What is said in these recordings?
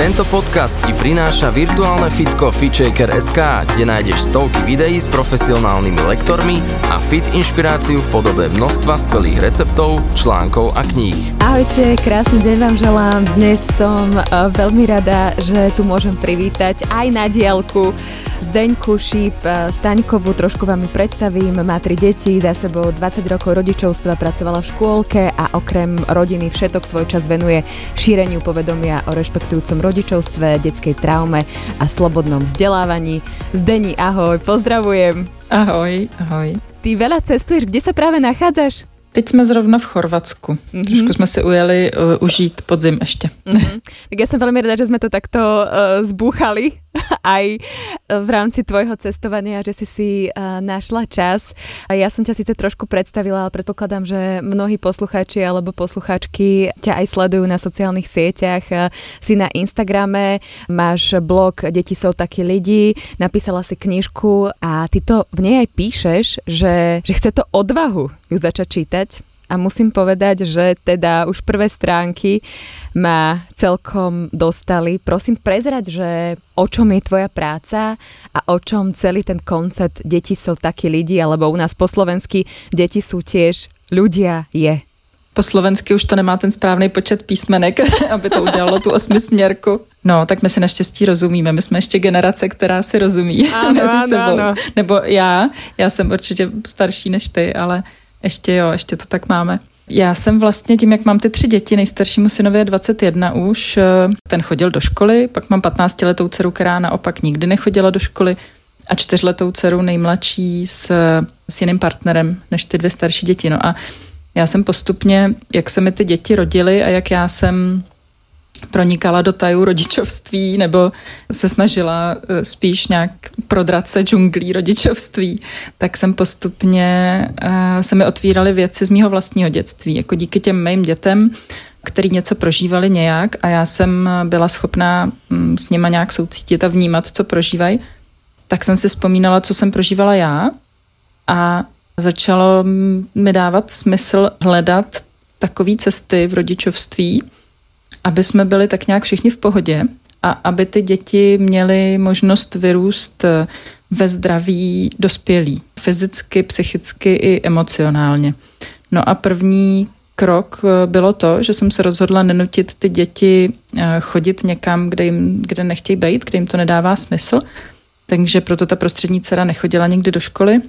Tento podcast ti prináša virtuálne fitko FitShaker.sk, kde nájdeš stovky videí s profesionálnymi lektormi a fit inšpiráciu v podobe množstva skvelých receptov, článkov a kníh. Ahojte, krásny deň vám želám. Dnes som uh, veľmi rada, že tu môžem privítať aj na diálku Zdeňku Šíp uh, Staňkovú. Trošku vám ju predstavím. Má tri deti, za sebou 20 rokov rodičovstva, pracovala v škôlke a okrem rodiny všetok svoj čas venuje šíreniu povedomia o rešpektujúcom rodičovstve, detskej traume a slobodnom vzdelávaní. Zdeni, ahoj, pozdravujem. Ahoj, ahoj. Ty veľa cestuješ, kde sa práve nachádzaš? Teď jsme zrovna v Chorvatsku. Mm-hmm. Trošku jsme si ujeli uh, užít podzim ještě. Mm-hmm. Tak ja som veľmi rada, že sme to takto uh, zbúchali aj v rámci tvojho cestovania, že si si uh, našla čas. Ja som ťa síce trošku predstavila, ale predpokladám, že mnohí poslucháči alebo poslucháčky ťa aj sledujú na sociálnych sieťach. Uh, si na Instagrame, máš blog Deti sú takí lidi, napísala si knižku a ty to v nej aj píšeš, že, že chce to odvahu ju začať čítať a musím povedať, že teda už prvé stránky ma celkom dostali. Prosím prezrať, že o čom je tvoja práca a o čom celý ten koncept deti sú takí lidi, alebo u nás po slovensky deti sú tiež ľudia je. Po slovensky už to nemá ten správný počet písmenek, aby to udělalo tu osmisměrku. No, tak my si naštěstí rozumíme. My jsme ještě generace, která si rozumí ano, mezi ano, sebou. Ano. Nebo já, já jsem určitě starší než ty, ale ještě jo, ještě to tak máme. Já jsem vlastně tím, jak mám ty tři děti, nejstaršímu synovi je 21 už, eh, ten chodil do školy, pak mám 15-letou dceru, která naopak nikdy nechodila do školy a čtyřletou dceru nejmladší s, s jiným partnerem než ty dvě starší děti. No a já jsem postupně, jak se mi ty děti rodily a jak já jsem pronikala do tajů rodičovství nebo se snažila eh, spíš nějak prodrat se džunglí rodičovství, tak jsem postupně uh, se mi otvíraly věci z mýho vlastního dětství. Jako díky těm mým dětem, který něco prožívali nějak a já jsem byla schopná um, s nima nějak soucítit a vnímat, co prožívají, tak jsem si vzpomínala, co jsem prožívala já a začalo mi dávat smysl hledat takové cesty v rodičovství, aby jsme byli tak nějak všichni v pohodě a aby ty děti měly možnost vyrůst eh, ve zdraví dospělí, fyzicky, psychicky i emocionálně. No a první krok eh, bylo to, že jsem se rozhodla nenutit ty děti eh, chodit někam, kde, jim, kde nechtějí být, kde jim to nedává smysl. Takže proto ta prostřední dcera nechodila nikdy do školy,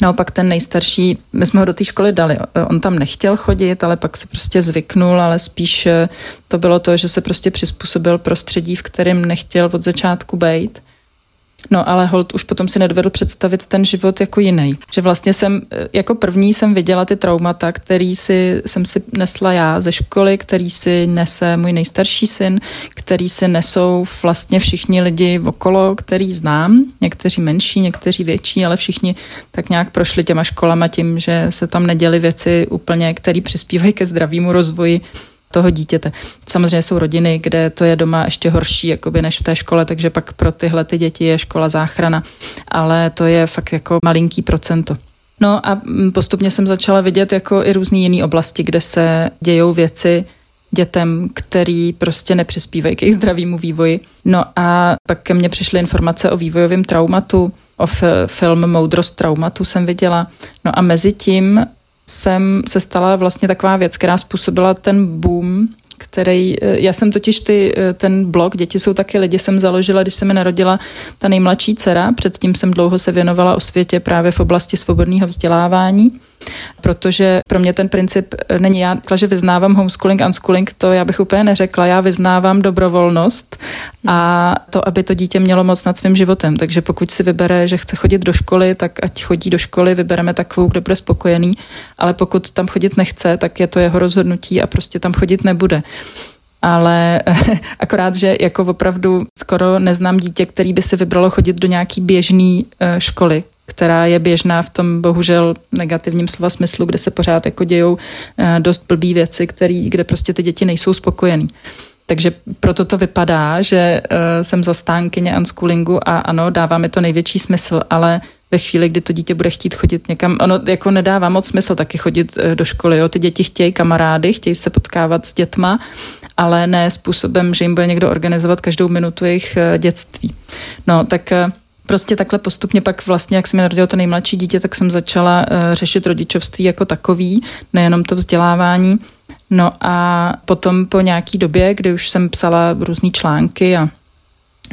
Naopak ten nejstarší, my jsme ho do té školy dali, on tam nechtěl chodit, ale pak se prostě zvyknul, ale spíš eh, to bylo to, že se prostě přizpůsobil prostředí, v kterém nechtěl od začátku být. No ale hold už potom si nedovedl představit ten život jako jiný. Že vlastně jsem, eh, jako první jsem viděla ty traumata, který si, jsem si nesla já ze školy, který si nese můj nejstarší syn, který si nesou vlastně všichni lidi okolo, který znám, někteří menší, někteří větší, ale všichni tak nějak prošli těma školama tím, že se tam neděly věci úplně, které přispívají ke zdravému rozvoji toho dítěte. Samozřejmě jsou rodiny, kde to je doma ještě horší jakoby než v té škole, takže pak pro tyhle ty děti je škola záchrana, ale to je fakt jako malinký procento. No a postupně jsem začala vidět jako i různý jiný oblasti, kde se dějou věci dětem, který prostě nepřispívají k jejich zdravému vývoji. No a pak ke mně přišly informace o vývojovém traumatu, o film Moudrost traumatu jsem viděla. No a mezi tím jsem se stala vlastně taková věc, která způsobila ten boom, který, eh, já jsem totiž ty, eh, ten blog Děti jsou taky lidi jsem založila, když se mi narodila ta nejmladší dcera, předtím jsem dlouho se věnovala o světě právě v oblasti svobodného vzdělávání protože pro mě ten princip eh, není já, že vyznávám homeschooling, unschooling, to já bych úplně neřekla, já vyznávám dobrovolnost a to, aby to dítě mělo moc nad svým životem. Takže pokud si vybere, že chce chodit do školy, tak ať chodí do školy, vybereme takovou, kde bude spokojený, ale pokud tam chodit nechce, tak je to jeho rozhodnutí a prostě tam chodit nebude. Ale akorát, že jako opravdu skoro neznám dítě, který by si vybralo chodit do nějaký běžný eh, školy, která je běžná v tom bohužel negativním slova smyslu, kde se pořád jako dějou eh, dost blbý věci, který, kde prostě ty děti nejsou spokojený. Takže proto to vypadá, že uh, jsem zastánkyně unschoolingu a ano, dává mi to největší smysl, ale ve chvíli, kdy to dítě bude chtít chodit někam, ono jako nedává moc smysl taky chodit uh, do školy, jo. ty děti chtějí kamarády, chtějí se potkávat s dětma, ale ne způsobem, že jim bude někdo organizovat každou minutu jejich dětství. No, tak prostě takhle postupně pak vlastně, jak se mi narodilo to nejmladší dítě, tak jsem začala uh, řešit rodičovství jako takový, nejenom to vzdělávání. No a potom po nějaký době, kdy už jsem psala různé články a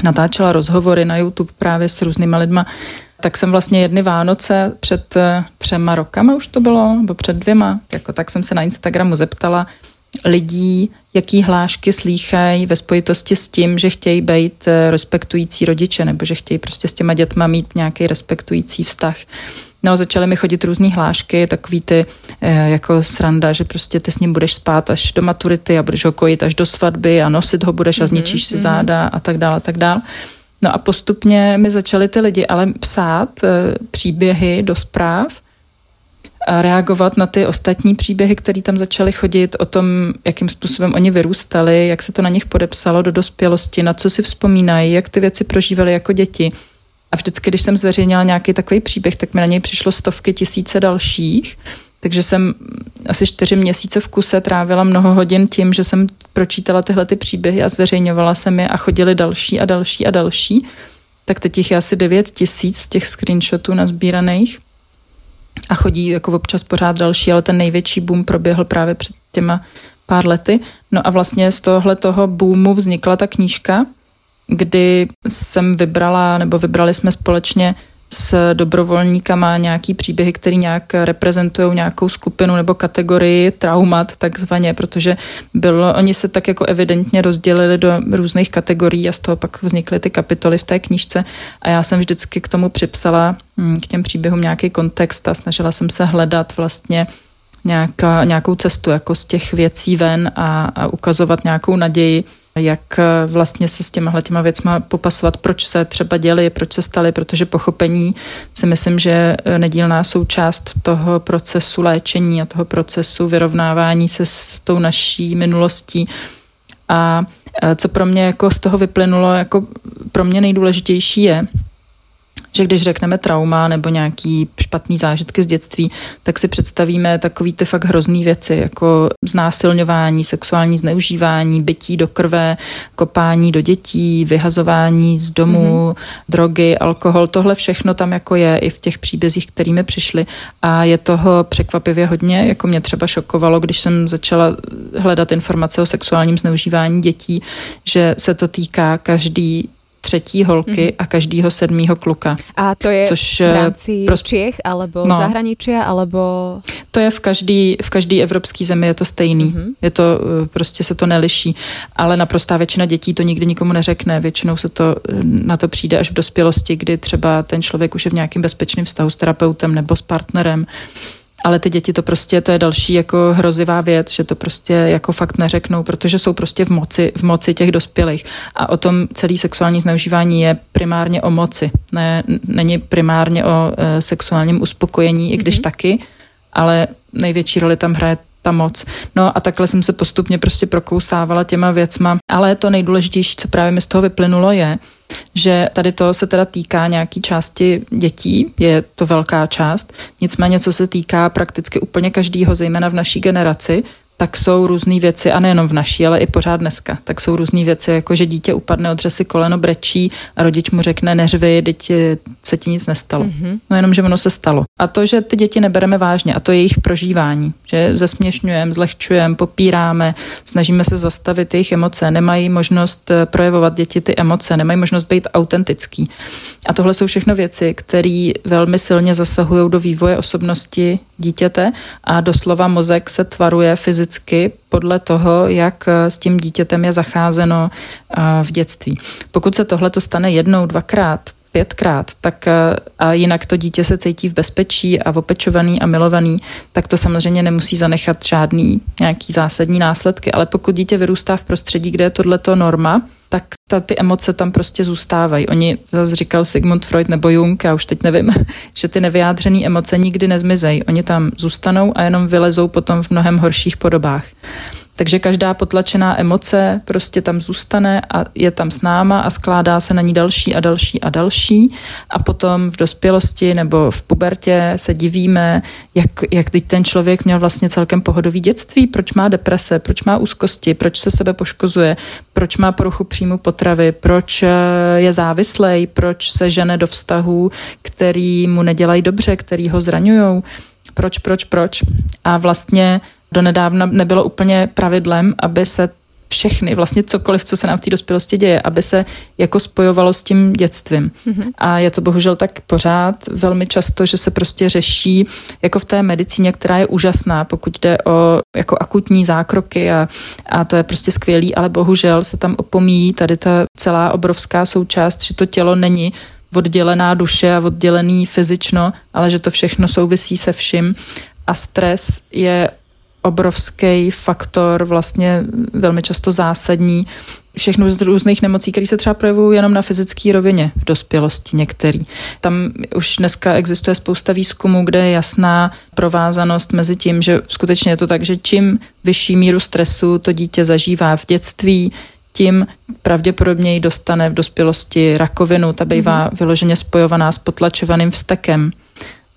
natáčela rozhovory na YouTube právě s různýma lidma, tak jsem vlastně jedny Vánoce před uh, třema rokama už to bylo, nebo před dvěma, jako tak jsem se na Instagramu zeptala, lidí, jaký hlášky slýchají ve spojitosti s tím, že chtějí být eh, respektující rodiče nebo že chtějí prostě s těma dětma mít nějaký respektující vztah. No, začaly mi chodit různé hlášky, takový ty eh, jako sranda, že prostě ty s ním budeš spát až do maturity a budeš ho kojit až do svatby a nosit ho budeš a mhm, zničíš mm-hmm. si mhm. záda a tak dále a tak dále. No a postupně mi začali ty lidi ale psát e, příběhy do zpráv, reagovat na ty ostatní příběhy, které tam začaly chodit, o tom, jakým způsobem oni vyrůstali, jak se to na nich podepsalo do dospělosti, na co si vzpomínají, jak ty věci prožívali jako děti. A vždycky, když jsem zveřejnila nějaký takový příběh, tak mi na něj přišlo stovky tisíce dalších. Takže jsem asi čtyři měsíce v kuse trávila mnoho hodin tím, že jsem pročítala tyhle ty příběhy a zveřejňovala jsem je a chodili další a další a další. Tak teď jich je asi devět tisíc z těch screenshotů nazbíraných a chodí jako občas pořád další, ale ten největší boom proběhl právě před těma pár lety. No a vlastně z tohle toho boomu vznikla ta knížka, kdy jsem vybrala, nebo vybrali jsme společně s dobrovolníkama nějaký příběhy, které nějak reprezentují nějakou skupinu nebo kategorii traumat takzvaně, protože bylo, oni se tak jako evidentně rozdělili do různých kategorií a z toho pak vznikly ty kapitoly v té knížce. A já jsem vždycky k tomu připsala hm, k těm příběhům nějaký kontext a snažila jsem se hledat vlastně nějaká, nějakou cestu jako z těch věcí ven a, a ukazovat nějakou naději, jak eh, vlastně se s těma těma věcma popasovat, proč se třeba děli, proč se staly, protože pochopení si myslím, že eh, nedílná součást toho procesu léčení a toho procesu vyrovnávání se s tou naší minulostí. A eh, co pro mě jako z toho vyplynulo, jako pro mě nejdůležitější je, že když řekneme trauma nebo nějaký špatný zážitky z dětství, tak si představíme takový ty fakt hrozný věci, jako znásilňování, sexuální zneužívání, bytí do krve, kopání do dětí, vyhazování z domu, mm-hmm. drogy, alkohol, tohle všechno tam jako je i v těch příbězích, kterými přišli a je toho překvapivě hodně, jako mě třeba šokovalo, když jsem začala hledat informace o sexuálním zneužívání dětí, že se to týká každý třetí holky mm-hmm. a každýho sedmýho kluka. A to je což, v eh, rámci pros... Čech, alebo no, zahraničia, alebo... To je v každý, v každý evropský zemi, je to stejný. Mm-hmm. Je to, eh, prostě se to neliší. Ale naprostá většina dětí to nikdy nikomu neřekne. Většinou se to eh, na to přijde až v dospělosti, kdy třeba ten člověk už je v nějakém bezpečném vztahu s terapeutem nebo s partnerem ale ty děti to prostě, to je další jako hrozivá věc, že to prostě jako fakt neřeknou, protože jsou prostě v moci, v moci těch dospělých. A o tom celý sexuální zneužívání je primárně o moci. Ne, není primárně o e, sexuálním uspokojení, mm-hmm. i když mhm. taky, ale největší roli tam hraje ta moc. No a takhle jsem se postupně prostě prokousávala těma věcma. Ale to nejdůležitější, co právě mi z toho vyplynulo, je, že tady to se teda týká nějaký části dětí, je to velká část, nicméně co se týká prakticky úplně každýho, zejména v naší generaci, tak jsou různé věci, a nejenom v naší, ale i pořád dneska, tak jsou různé věci, jako že dítě upadne, odřesy koleno, brečí a rodič mu řekne, neřvi, teď eh, se ti nic nestalo. Mm-hmm. No jenom, že ono se stalo. A to, že ty děti nebereme vážně, a to je jejich prožívání, že zesměšňujeme, zlehčujeme, popíráme, snažíme se zastavit jejich emoce, nemají možnost eh, projevovat děti ty emoce, nemají možnost být autentický. A tohle jsou všechno věci, které velmi silně zasahují do vývoje osobnosti dítěte a doslova mozek se tvaruje fyzicky podle toho, jak s tím dítětem je zacházeno v dětství. Pokud se tohle to stane jednou, dvakrát, pětkrát, tak a jinak to dítě se cítí v bezpečí a opečovaný a milovaný, tak to samozřejmě nemusí zanechat žádný nějaký zásadní následky. Ale pokud dítě vyrůstá v prostředí, kde je tohleto norma, tak ta, ty emoce tam prostě zůstávají. Oni, zase říkal Sigmund Freud nebo Jung, já už teď nevím, že ty nevyjádřené emoce nikdy nezmizejí. Oni tam zůstanou a jenom vylezou potom v mnohem horších podobách. Takže každá potlačená emoce prostě tam zůstane a je tam s náma a skládá se na ní další a další a další. A potom v dospělosti nebo v pubertě se divíme, jak, jak teď ten člověk měl vlastně celkem pohodový dětství, proč má deprese, proč má úzkosti, proč se sebe poškozuje, proč má poruchu příjmu potravy, proč eh, je závislej, proč se žene do vztahů, který mu nedělají dobře, který ho zraňují. Proč, proč, proč? A vlastně donedávna nebylo úplně pravidlem, aby se všechny, vlastně cokoliv, co se nám v té dospělosti děje, aby se jako spojovalo s tím dětstvím. Mm-hmm. A je to bohužel tak pořád velmi často, že se prostě řeší jako v té medicíně, která je úžasná, pokud jde o jako akutní zákroky a, a to je prostě skvělý, ale bohužel se tam opomíjí tady ta celá obrovská součást, že to tělo není oddělená duše a oddělený fyzično, ale že to všechno souvisí se vším a stres je obrovský faktor, vlastně velmi často zásadní, všechno z různých nemocí, které se třeba projevují jenom na fyzické rovině v dospělosti některý. Tam už dneska existuje spousta výzkumů, kde je jasná provázanost mezi tím, že skutečně je to tak, že čím vyšší míru stresu to dítě zažívá v dětství, tím pravděpodobněji dostane v dospělosti rakovinu. Ta bývá mm-hmm. vyloženě spojovaná s potlačovaným vztekem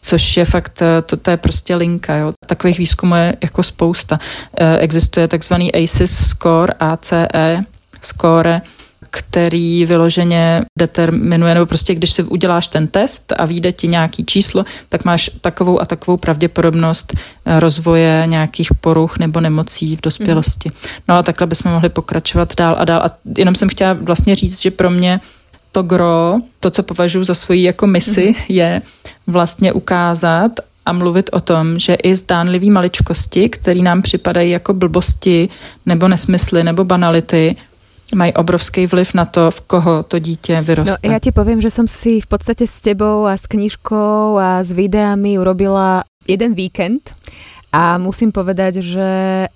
což je fakt, eh, to, to je prostě linka, jo. Takových výzkumů je jako spousta. Eh, existuje takzvaný ACES score, ACE score, který vyloženě determinuje, nebo prostě když si uděláš ten test a vyjde ti nějaký číslo, tak máš takovou a takovou pravděpodobnost eh, rozvoje nějakých poruch nebo nemocí v dospělosti. No a takhle bychom mohli pokračovat dál a dál. A jenom jsem chtěla vlastně říct, že pro mě to gro, to, co považuji za svoji jako misi, mm-hmm. je vlastně ukázat a mluvit o tom, že i zdánlivý maličkosti, které nám připadají jako blbosti nebo nesmysly nebo banality, mají obrovský vliv na to, v koho to dítě vyroste. No, já ti povím, že jsem si v podstatě s tebou a s knižkou a s videami urobila jeden víkend a musím povedať, že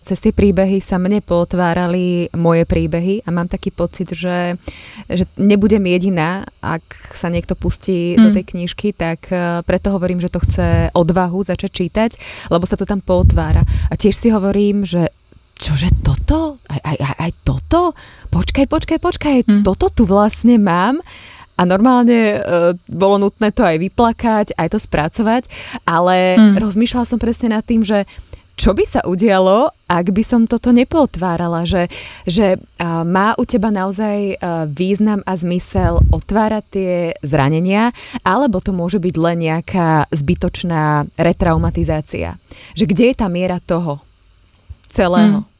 cez tie príbehy sa mne potvárali moje príbehy a mám taký pocit, že, že nebudem jediná, ak sa niekto pustí hmm. do tej knižky, tak eh, preto hovorím, že to chce odvahu začať čítať, lebo sa to tam potvára. A tiež si hovorím, že čože toto? Aj, aj, aj, aj toto? Počkaj, počkaj, počkaj, hmm. toto tu vlastne mám a normálne uh, bolo nutné to aj vyplakať, aj to spracovať, ale hmm. rozmýšľala som presne nad tým, že čo by sa udialo, ak by som toto nepotvárala, že, že uh, má u teba naozaj uh, význam a zmysel otvárať tie zranenia, alebo to môže byť len nejaká zbytočná retraumatizácia. Že kde je tá miera toho celého? Hmm.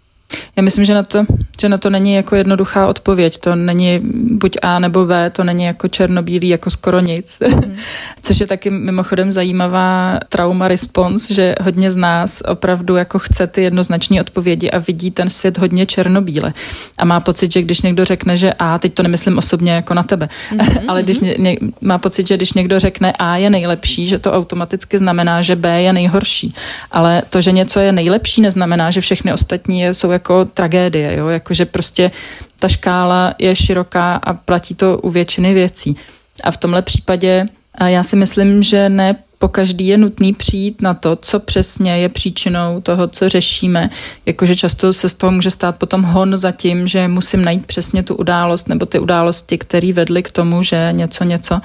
Já myslím, že na, to, že na to není jako jednoduchá odpověď. To není buď A nebo B, to není jako černobílý, jako skoro nic. Mm. Což je taky mimochodem zajímavá trauma response, že hodně z nás opravdu jako chce ty jednoznační odpovědi a vidí ten svět hodně černobíle. A má pocit, že když někdo řekne, že A, teď to nemyslím osobně jako na tebe, mm-hmm. ale když ně, ně, má pocit, že když někdo řekne A je nejlepší, že to automaticky znamená, že B je nejhorší. Ale to, že něco je nejlepší, neznamená, že všechny ostatní jsou jako tragédie, jo, jakože prostě ta škála je široká a platí to u většiny věcí. A v tomhle případě já si myslím, že ne po každý je nutný přijít na to, co přesně je příčinou toho, co řešíme. Jakože často se z toho může stát potom hon za tím, že musím najít přesně tu událost nebo ty události, které vedly k tomu, že něco, něco.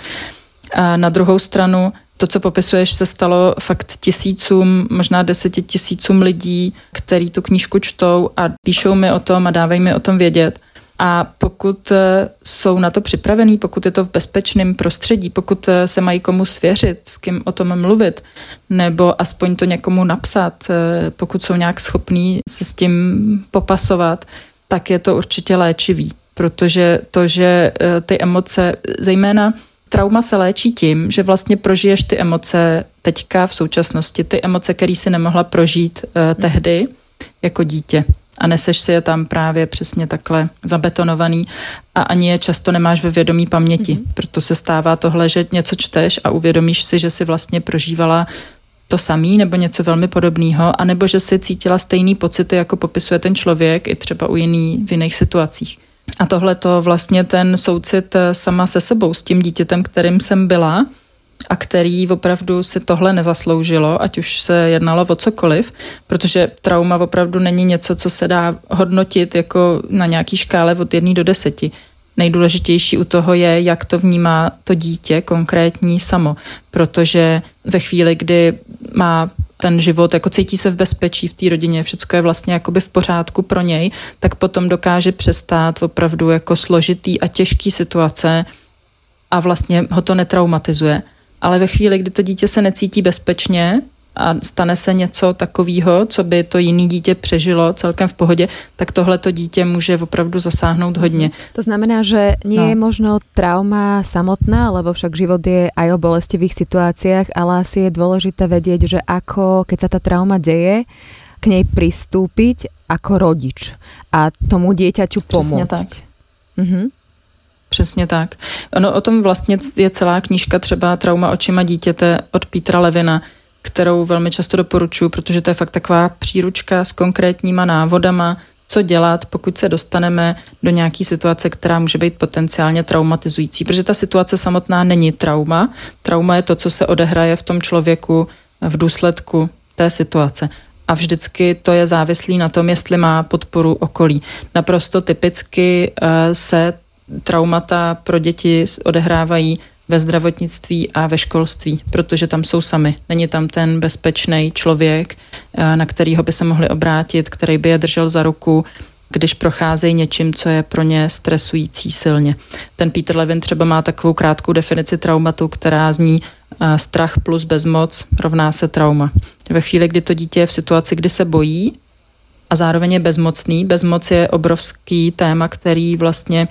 A na druhou stranu to, co popisuješ, se stalo fakt tisícům, možná deseti tisícům lidí, který tu knížku čtou a píšou mi o tom a dávají mi o tom vědět. A pokud eh, jsou na to připravení, pokud je to v bezpečném prostředí, pokud eh, se mají komu svěřit, s kým o tom mluvit, nebo aspoň to někomu napsat, eh, pokud jsou nějak schopní se s tím popasovat, tak je to určitě léčivý. Protože to, že ty emoce, zejména trauma se léčí tím, že vlastně prožiješ ty emoce teďka v současnosti, ty emoce, které si nemohla prožít uh, tehdy jako dítě a neseš si je tam právě přesně takhle zabetonovaný a ani je často nemáš ve vědomí paměti. Mm-hmm. Proto se stává tohle, že něco čteš a uvědomíš si, že si vlastně prožívala to samý nebo něco velmi podobného, anebo že si cítila stejný pocity, jako popisuje ten člověk i třeba u jiný v jiných situacích. A tohle to vlastně ten soucit eh, sama se sebou, s tím dítětem, kterým jsem byla, a který opravdu si tohle nezasloužilo, ať už se jednalo o cokoliv, protože trauma opravdu není něco, co se dá hodnotit jako na nějaký škále od jedné do deseti. Nejdůležitější u toho je, jak to vnímá to dítě konkrétní samo, protože ve chvíli, kdy má ten život, jako cítí se v bezpečí v té rodině, všechno je vlastně jakoby v pořádku pro něj, tak potom dokáže přestát opravdu jako složitý a těžký situace a vlastně ho to netraumatizuje. Ale ve chvíli, kdy to dítě se necítí bezpečně a stane se něco takového, co by to jiný dítě přežilo celkem v pohodě, tak tohle to dítě může opravdu zasáhnout hodně. To znamená, že nie no. je možno trauma samotná, lebo však život je aj o bolestivých situáciách, ale asi je dôležité vedieť, že ako, keď sa tá trauma deje, k nej pristúpiť ako rodič a tomu dieťaťu pomôcť. Přesně tak. Mhm. Přesně tak. Ono o tom vlastně je celá knížka třeba Trauma očima dítěte od Petra Levina, kterou velmi často doporučuji, protože to je fakt taková příručka s konkrétníma návodama, co dělat, pokud se dostaneme do nějaké situace, která může být potenciálně traumatizující. Protože ta situace samotná není trauma. Trauma je to, co se odehraje v tom člověku v důsledku té situace. A vždycky to je závislý na tom, jestli má podporu okolí. Naprosto typicky eh, se traumata pro děti odehrávají ve zdravotnictví a ve školství, protože tam jsou sami. Není tam ten bezpečný člověk, eh, na kterýho by se mohli obrátit, který by je držel za ruku, když procházejí něčím, co je pro ně stresující silně. Ten Peter Levin třeba má takovou krátkou definici traumatu, která zní eh, strach plus bezmoc rovná se trauma. Ve chvíli, kdy to dítě je v situaci, kdy se bojí, a zároveň je bezmocný. Bezmoc je obrovský téma, který vlastně,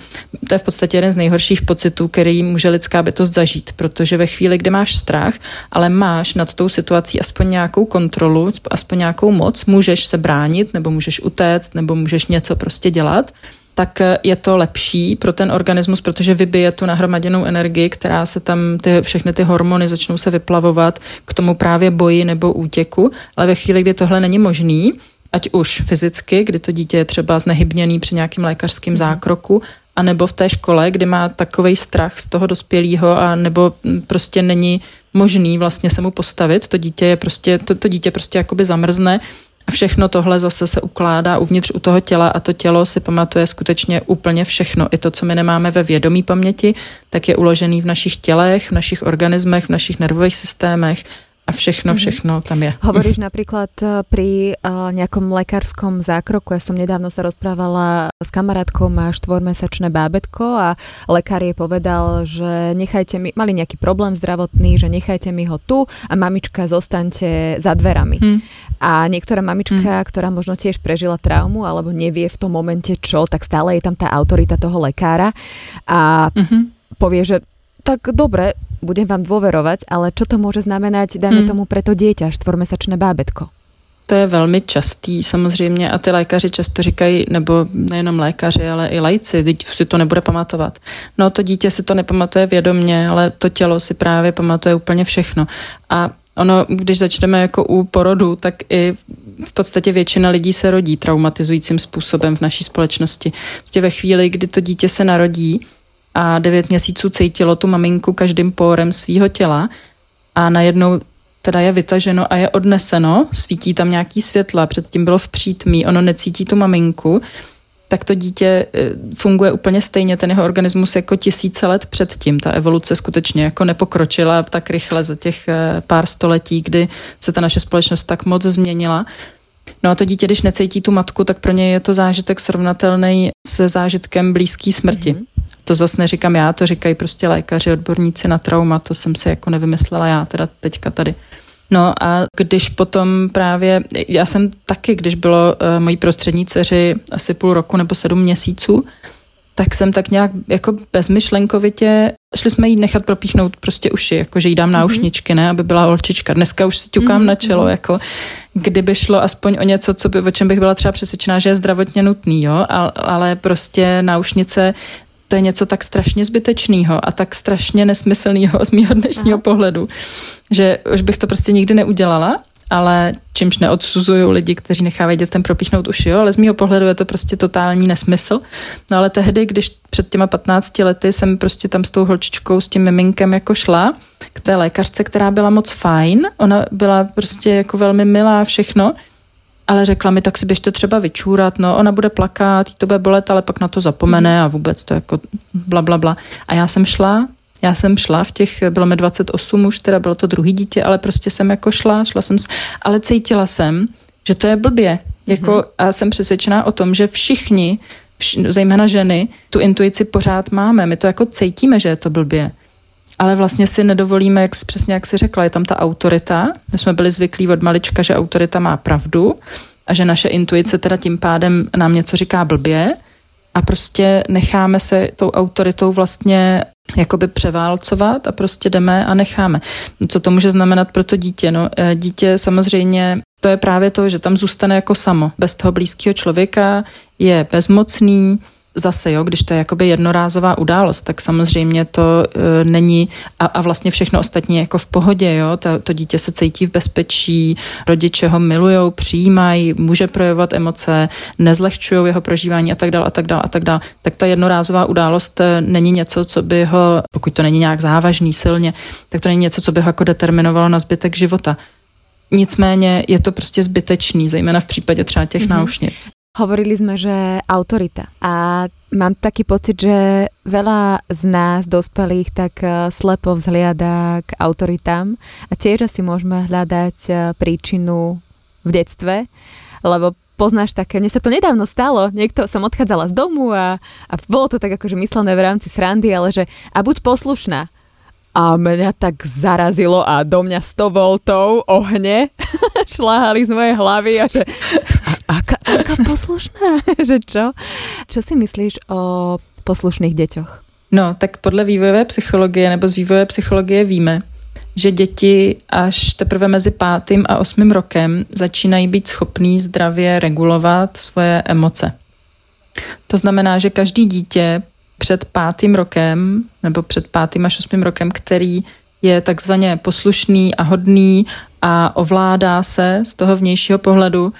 to je v podstatě jeden z nejhorších pocitů, který může lidská bytost zažít, protože ve chvíli, kdy máš strach, ale máš nad tou situací aspoň nějakou kontrolu, aspoň nějakou moc, můžeš se bránit, nebo můžeš utéct, nebo můžeš něco prostě dělat, tak je to lepší pro ten organismus, protože vybije tu nahromaděnou energii, která se tam, ty, všechny ty hormony začnou se vyplavovat k tomu právě boji nebo útěku, ale ve chvíli, kdy tohle není možný, ať už fyzicky, kdy to dítě je třeba znehybněný při nějakým lékařském zákroku, a nebo v té škole, kdy má takový strach z toho dospělého a nebo prostě není možný vlastně se mu postavit, to dítě je prostě, to, to dítě prostě jakoby zamrzne a všechno tohle zase se ukládá uvnitř u toho těla a to tělo si pamatuje skutečně úplně všechno. I to, co my nemáme ve vědomí paměti, tak je uložený v našich tělech, v našich organismech, v našich nervových systémech a všechno, mhm. všechno tam je. Hovoríš napríklad eh, pri uh, nejakom lekárskom zákroku. Ja som nedávno sa rozprávala s kamarátkou, má štvormesačné bábetko a lekár jej povedal, že nechajte mi, mali nejaký problém zdravotný, že nechajte mi ho tu a mamička zostaňte za dverami. Hmm. A niektorá mamička, hmm. ktorá možno tiež prežila traumu alebo nevie v tom momente čo, tak stále je tam tá autorita toho lekára a hmm. povie, že tak dobre, budem vám dôverovať, ale čo to môže znamenať, dajme hmm. tomu, pre to dieťa, štvormesačné bábetko? To je velmi častý samozřejmě a ty lékaři často říkají, nebo nejenom lékaři, ale i lajci, teď si to nebude pamatovat. No to dítě si to nepamatuje vědomně, ale to tělo si právě pamatuje úplně všechno. A ono, když začneme jako u porodu, tak i v podstatě většina lidí se rodí traumatizujícím způsobem v naší společnosti. Prostě ve chvíli, kdy to dítě se narodí, a devět měsíců cítilo tu maminku každým pórem svého těla a najednou teda je vytaženo a je odneseno, svítí tam nějaký světla, předtím bylo v přítmí, ono necítí tu maminku, tak to dítě e, funguje úplně stejně, ten jeho organismus jako tisíce let předtím. Ta evoluce skutečně jako nepokročila tak rychle za těch e, pár století, kdy se ta naše společnost tak moc změnila. No a to dítě, když necítí tu matku, tak pro něj je to zážitek srovnatelný se zážitkem blízký smrti. Mm-hmm. To zase neříkám já, to říkají prostě lékaři, odborníci na trauma, to jsem si jako nevymyslela já teda teďka tady. No a když potom právě, já jsem taky, když bylo uh, mojí prostřední dceři asi půl roku nebo sedm měsíců, tak jsem tak nějak jako bezmyšlenkovitě, šli jsme jí nechat propíchnout prostě uši, jako že jí dám náušničky, ne, aby byla holčička. Dneska už si ťukám mm-hmm. na čelo, mhm. jako kdyby šlo aspoň o něco, co by, o čem bych byla třeba přesvědčená, že je zdravotně nutný, jo, ale, ale prostě náušnice to je něco tak strašně zbytečného a tak strašně nesmyslného z mého dnešního Aha. pohledu, že už bych to prostě nikdy neudělala. ale čímž neodsuzuju lidi, kteří nechávají dětem propíchnout uši, jo, ale z mýho pohledu je to prostě totální nesmysl. No ale tehdy, když před těma 15 lety jsem prostě tam s tou holčičkou, s tím miminkem jako šla k té lékařce, která byla moc fajn, ona byla prostě jako velmi milá všechno, ale řekla mi, tak si běžte třeba vyčůrat, no ona bude plakat, to bude bolet, ale pak na to zapomene a vůbec to jako bla, bla, bla. A já jsem šla já jsem šla v těch, bylo mi 28 už, teda bylo to druhý dítě, ale prostě jsem jako šla, šla jsem, ale cítila jsem, že to je blbě. Jako, mm-hmm. A jsem přesvědčená o tom, že všichni, vš, zejména ženy, tu intuici pořád máme. My to jako cítíme, že je to blbě. Ale vlastně si nedovolíme, jak, přesně jak si řekla, je tam ta autorita. My jsme byli zvyklí od malička, že autorita má pravdu a že naše intuice teda tím pádem nám něco říká blbě a prostě necháme se tou autoritou vlastně jakoby převálcovat a prostě jdeme a necháme. Co to může znamenat pro to dítě? No, eh, dítě samozřejmě to je právě to, že tam zůstane jako samo. Bez toho blízkého člověka je bezmocný, zase, jo, když to je jakoby jednorázová událost, tak samozřejmě to e, není a, a vlastně všechno ostatní jako v pohodě, jo, to, to dítě se cítí v bezpečí, rodiče ho milujou, přijímají, může projevovat emoce, nezlehčují jeho prožívání a tak dále a tak dále a tak dále. Tak ta jednorázová událost e, není něco, co by ho, pokud to není nějak závažný silně, tak to není něco, co by ho jako determinovalo na zbytek života. Nicméně je to prostě zbytečný, zejména v případě třeba těch mm-hmm. náušnic. Hovorili sme, že autorita. A mám taký pocit, že veľa z nás, dospelých, tak eh, slepo vzhliada k autoritám. A tiež asi môžeme hľadať eh, príčinu v detstve, lebo poznáš také, mne sa to nedávno stalo, niekto som odchádzala z domu a, a bolo to tak akože myslené v rámci srandy, ale že a buď poslušná. A mňa tak zarazilo a do mňa 100 voltov ohne šláhali z mojej hlavy a že aká, aká poslušná, že čo? Čo si myslíš o poslušných deťoch? No, tak podle vývojové psychologie nebo z vývojové psychologie víme, že děti až teprve mezi pátým a osmým rokem začínají být schopný zdravě regulovat svoje emoce. To znamená, že každý dítě před pátým rokem nebo před pátým až osmým rokem, který je takzvaně poslušný a hodný a ovládá se z toho vnějšího pohledu,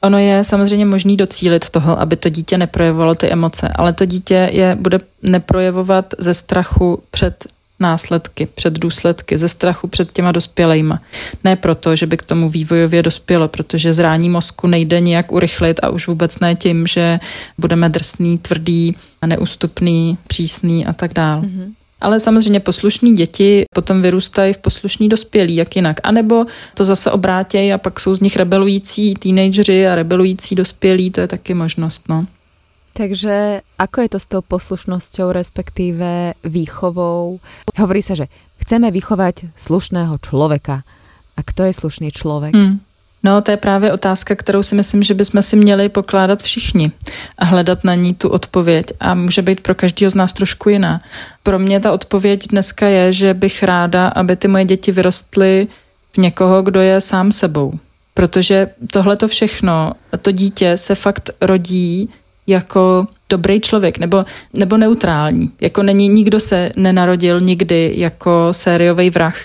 Ono je samozřejmě možný docílit toho, aby to dítě neprojevovalo ty emoce, ale to dítě je bude neprojevovat ze strachu před následky, před důsledky, ze strachu před těma dospělejma. Ne proto, že by k tomu vývojově dospělo, protože zrání mozku nejde nijak urychlit a už vůbec ne tím, že budeme drsný, tvrdý, neústupný, přísný a tak dále. Mm-hmm. Ale samozřejmě poslušní děti potom vyrůstají v poslušní dospělí, jak jinak. A nebo to zase obrátějí a pak jsou z nich rebelující teenageři a rebelující dospělí, to je taky možnost. No. Takže ako je to s tou poslušnosťou, respektíve výchovou? Hovorí sa, že chceme vychovať slušného človeka. A kto je slušný člověk? Hmm. No, to je právě otázka, kterou si myslím, že bychom si měli pokládat všichni a hledat na ní tu odpověď. A může být pro každého z nás trošku jiná. Pro mě ta odpověď dneska je, že bych ráda, aby ty moje děti vyrostly v někoho, kdo je sám sebou. Protože tohle to všechno, to dítě se fakt rodí jako dobrý člověk nebo, nebo neutrální. Jako není, nikdo se nenarodil nikdy jako sériový vrah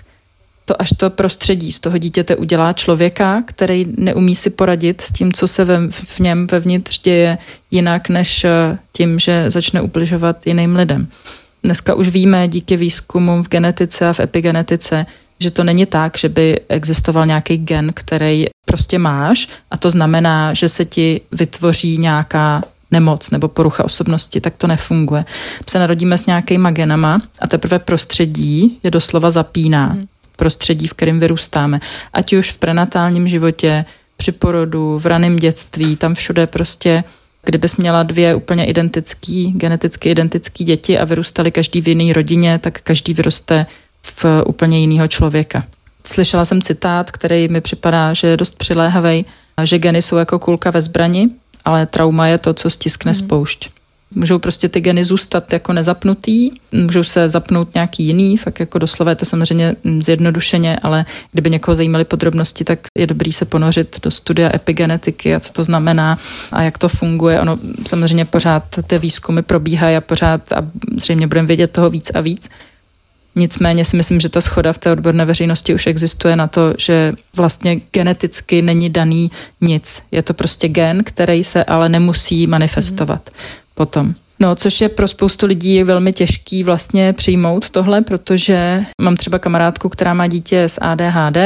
to až to prostředí z toho dítěte udělá člověka, který neumí si poradit s tím, co se ve, v něm vevnitř děje jinak, než eh, tím, že začne ubližovat jiným lidem. Dneska už víme díky výzkumům v genetice a v epigenetice, že to není tak, že by existoval nějaký gen, který prostě máš a to znamená, že se ti vytvoří nějaká nemoc nebo porucha osobnosti, tak to nefunguje. Se narodíme s nějakýma genama a teprve prostředí je doslova zapíná. Mm prostředí, v kterém vyrůstáme. Ať už v prenatálním životě, při porodu, v raném dětství, tam všude prostě Kdybys měla dvě úplně identický, geneticky identický děti a vyrůstali každý v jiné rodině, tak každý vyroste v úplně jiného člověka. Slyšela jsem citát, který mi připadá, že je dost přiléhavý, že geny jsou jako kulka ve zbrani, ale trauma je to, co stiskne mm. spoušť. Můžou prostě ty geny zůstat jako nezapnutý, můžou se zapnout nějaký jiný, fakt jako doslova je to samozřejmě zjednodušeně, ale kdyby někoho zajímaly podrobnosti, tak je dobrý se ponořit do studia epigenetiky a co to znamená a jak to funguje. Ono samozřejmě pořád ty výzkumy probíhají a pořád a zřejmě budeme vědět toho víc a víc. Nicméně si myslím, že ta schoda v té odborné veřejnosti už existuje na to, že vlastně geneticky není daný nic. Je to prostě gen, který se ale nemusí manifestovat mm. potom. No, což je pro spoustu lidí velmi těžký vlastně přijmout tohle, protože mám třeba kamarádku, která má dítě s ADHD,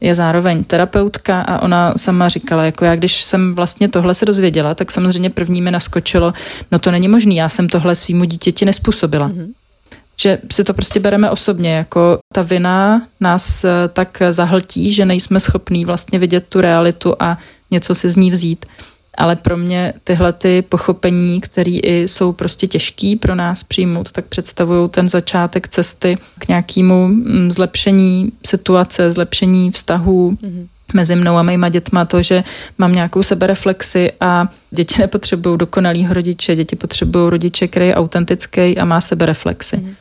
je zároveň terapeutka a ona sama říkala, jako já, když jsem vlastně tohle se dozvěděla, tak samozřejmě první mi naskočilo, no to není možný, já jsem tohle svýmu dítěti nespůsobila. Mm-hmm že si to prostě bereme osobně, jako ta vina nás eh, tak zahltí, že nejsme schopní vlastně vidět tu realitu a něco si z ní vzít. Ale pro mě tyhle ty pochopení, které i jsou prostě těžký pro nás přijmout, tak představují ten začátek cesty k nějakému mm, zlepšení situace, zlepšení vztahů, mm-hmm mezi mnou a mýma dětma to, že mám nějakou sebereflexi a děti nepotřebují dokonalýho rodiče, děti potřebují rodiče, který je autentický a má sebereflexi. Mm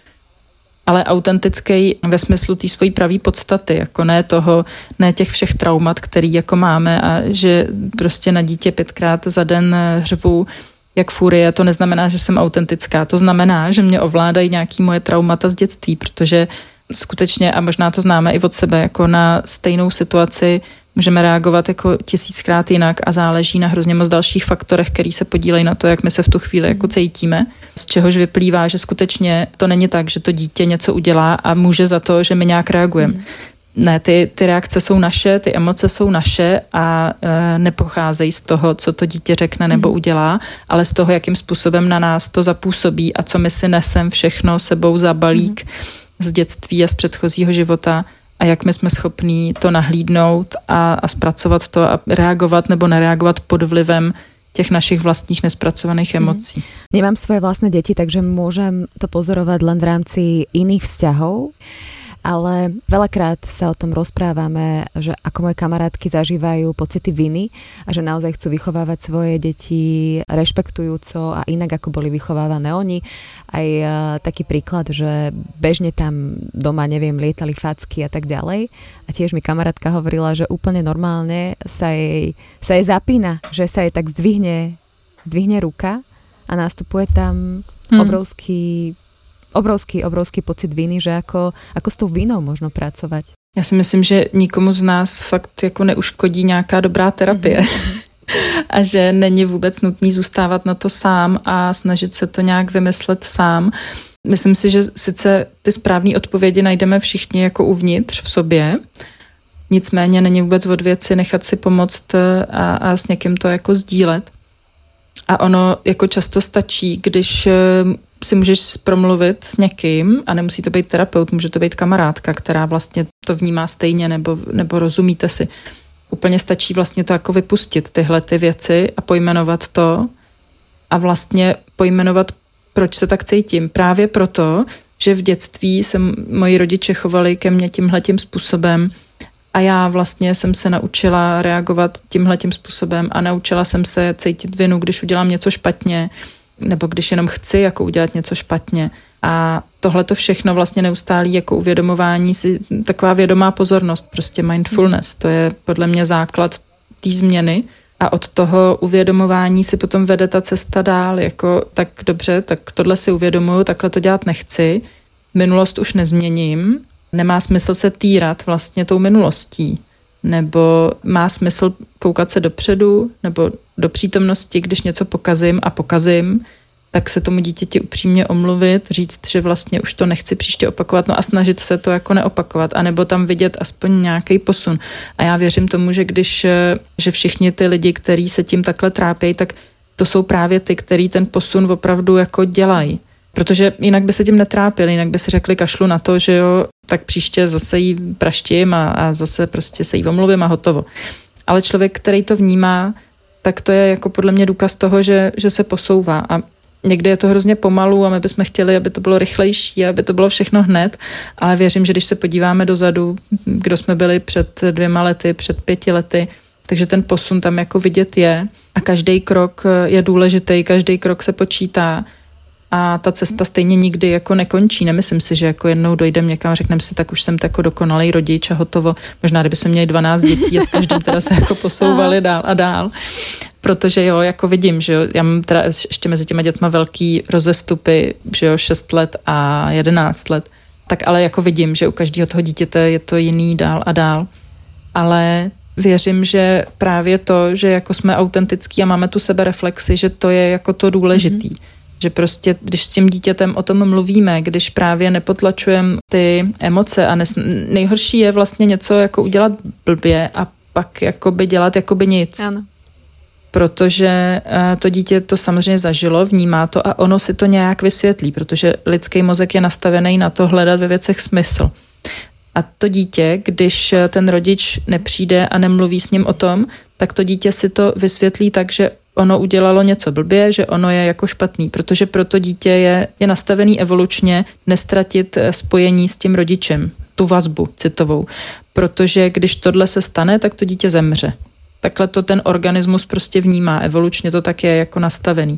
ale autentický ve smyslu té svojí pravý podstaty, jako ne toho, ne těch všech traumat, který jako máme a že prostě na dítě pětkrát za den řvu jak furie, to neznamená, že jsem autentická. To znamená, že mě ovládají nějaký moje traumata z dětství, protože skutečně, a možná to známe i od sebe, jako na stejnou situaci můžeme reagovat jako tisíckrát jinak a záleží na hrozně moc dalších faktorech, který se podílejí na to, jak my se v tu chvíli jako cítíme. Z čehož vyplývá, že skutečně to není tak, že to dítě něco udělá a může za to, že my nějak reagujeme. Mm. Ne, ty, ty reakce jsou naše, ty emoce jsou naše a e, nepocházejí z toho, co to dítě řekne nebo mm. udělá, ale z toho, jakým způsobem na nás to zapůsobí a co my si nesem všechno sebou za balík mm. Z dětství a z předchozího života a jak my jsme schopní to nahlídnout a, a zpracovat to a reagovat nebo nereagovat pod vlivem těch našich vlastních nespracovaných mhm. emocí. Mm. Nemám svoje vlastné děti, takže môžem to pozorovať len v rámci iných vzťahov ale veľakrát sa o tom rozprávame, že ako moje kamarátky zažívajú pocity viny a že naozaj chcú vychovávať svoje deti rešpektujúco a inak, ako boli vychovávané oni. Aj uh, taký príklad, že bežne tam doma, neviem, lietali facky a tak ďalej. A tiež mi kamarátka hovorila, že úplne normálne sa jej, sa jej zapína, že sa jej tak zdvihne, zdvihne ruka a nastupuje tam hmm. Obrovský obrovský, pocit viny, že ako, ako s tou vinou možno pracovať. Já si myslím, že nikomu z nás fakt jako neuškodí nějaká dobrá terapie. Mm-hmm. a že není vůbec nutný zůstávat na to sám a snažit se to nějak vymyslet sám. Myslím si, že sice ty správné odpovědi najdeme všichni jako uvnitř v sobě, nicméně není vůbec od věci nechat si pomoct a, a s někým to jako sdílet. A ono jako často stačí, když si můžeš promluvit s někým a nemusí to být terapeut, může to být kamarádka, která vlastně to vnímá stejně nebo, nebo rozumíte si. Úplně stačí vlastně to jako vypustit tyhle ty věci a pojmenovat to a vlastně pojmenovat, proč se tak cítím. Právě proto, že v dětství se moji rodiče chovali ke mně tímhletím způsobem a já vlastně jsem se naučila reagovat tímhletím způsobem a naučila jsem se cítit vinu, když udělám něco špatně, nebo když jenom chci jako udělat něco špatně. A tohle to všechno vlastně neustálí jako uvědomování si, taková vědomá pozornost, prostě mindfulness, to je podle mě základ té změny. A od toho uvědomování si potom vede ta cesta dál, jako tak dobře, tak tohle si uvědomuju, takhle to dělat nechci, minulost už nezměním, nemá smysl se týrat vlastně tou minulostí, nebo má smysl koukat se dopředu, nebo do přítomnosti, když něco pokazím a pokazím, tak se tomu dítěti upřímně omluvit, říct, že vlastně už to nechci příště opakovat, no a snažit se to jako neopakovat, anebo tam vidět aspoň nějaký posun. A já věřím tomu, že když, že všichni ty lidi, kteří se tím takhle trápí, tak to jsou právě ty, který ten posun opravdu jako dělají. Protože jinak by se tím netrápili, jinak by si řekli kašlu na to, že jo, tak příště zase jí praštím a, a zase prostě se jí omluvím a hotovo. Ale člověk, který to vnímá, tak to je jako podle mě důkaz toho, že, že se posouvá. A někdy je to hrozně pomalu a my bychom chtěli, aby to bylo rychlejší, aby to bylo všechno hned, ale věřím, že když se podíváme dozadu, kdo jsme byli před dvěma lety, před pěti lety, takže ten posun tam jako vidět je a každý krok je důležitý, každý krok se počítá a ta cesta stejně nikdy jako nekončí. Nemyslím si, že jako jednou dojdem někam a řekneme si, tak už jsem jako dokonalý rodič a hotovo. Možná, kdyby se měli 12 dětí a s každým teda se jako posouvali dál a dál. Protože jo, jako vidím, že jo, já mám teda ještě mezi těma dětma velký rozestupy, že jo, 6 let a 11 let. tak ale jako vidím, že u každého toho dítěte je to jiný dál a dál. Ale věřím, že právě to, že jako jsme autentický a máme tu sebereflexi, že to je jako to důležitý. Mm-hmm. Že prostě, když s tím dítětem o tom mluvíme, když právě nepotlačujeme ty emoce a nes, nejhorší je vlastně něco jako udělat blbě a pak jakoby dělat jakoby nic. Ano. Protože uh, to dítě to samozřejmě zažilo, vnímá to a ono si to nějak vysvětlí, protože lidský mozek je nastavený na to hledat ve věcech smysl. A to dítě, když ten rodič nepřijde a nemluví s ním o tom, tak to dítě si to vysvětlí tak, že ono udělalo něco blbě, že ono je jako špatný, protože pro to dítě je, je nastavený evolučně nestratit eh, spojení s tím rodičem, tu vazbu citovou. Protože když tohle se stane, tak to dítě zemře. Takhle to ten organismus prostě vnímá, evolučně to tak je jako nastavený.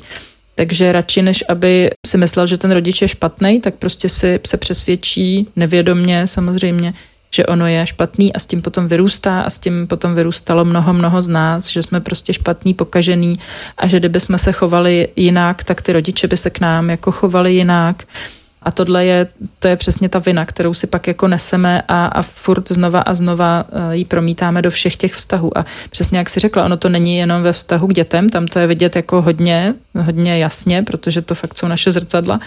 Takže radši, než aby si myslel, že ten rodič je špatný, tak prostě si se přesvědčí nevědomně samozřejmě, že ono je špatný a s tím potom vyrůstá a s tím potom vyrůstalo mnoho, mnoho z nás, že jsme prostě špatný, pokažený a že kdyby jsme se chovali jinak, tak ty rodiče by se k nám jako chovali jinak. A tohle je, to je přesně ta vina, kterou si pak jako neseme a, a furt znova a znova eh, ji promítáme do všech těch vztahů. A přesně jak si řekla, ono to není jenom ve vztahu k dětem, tam to je vidět jako hodně, hodně jasně, protože to fakt jsou naše zrcadla,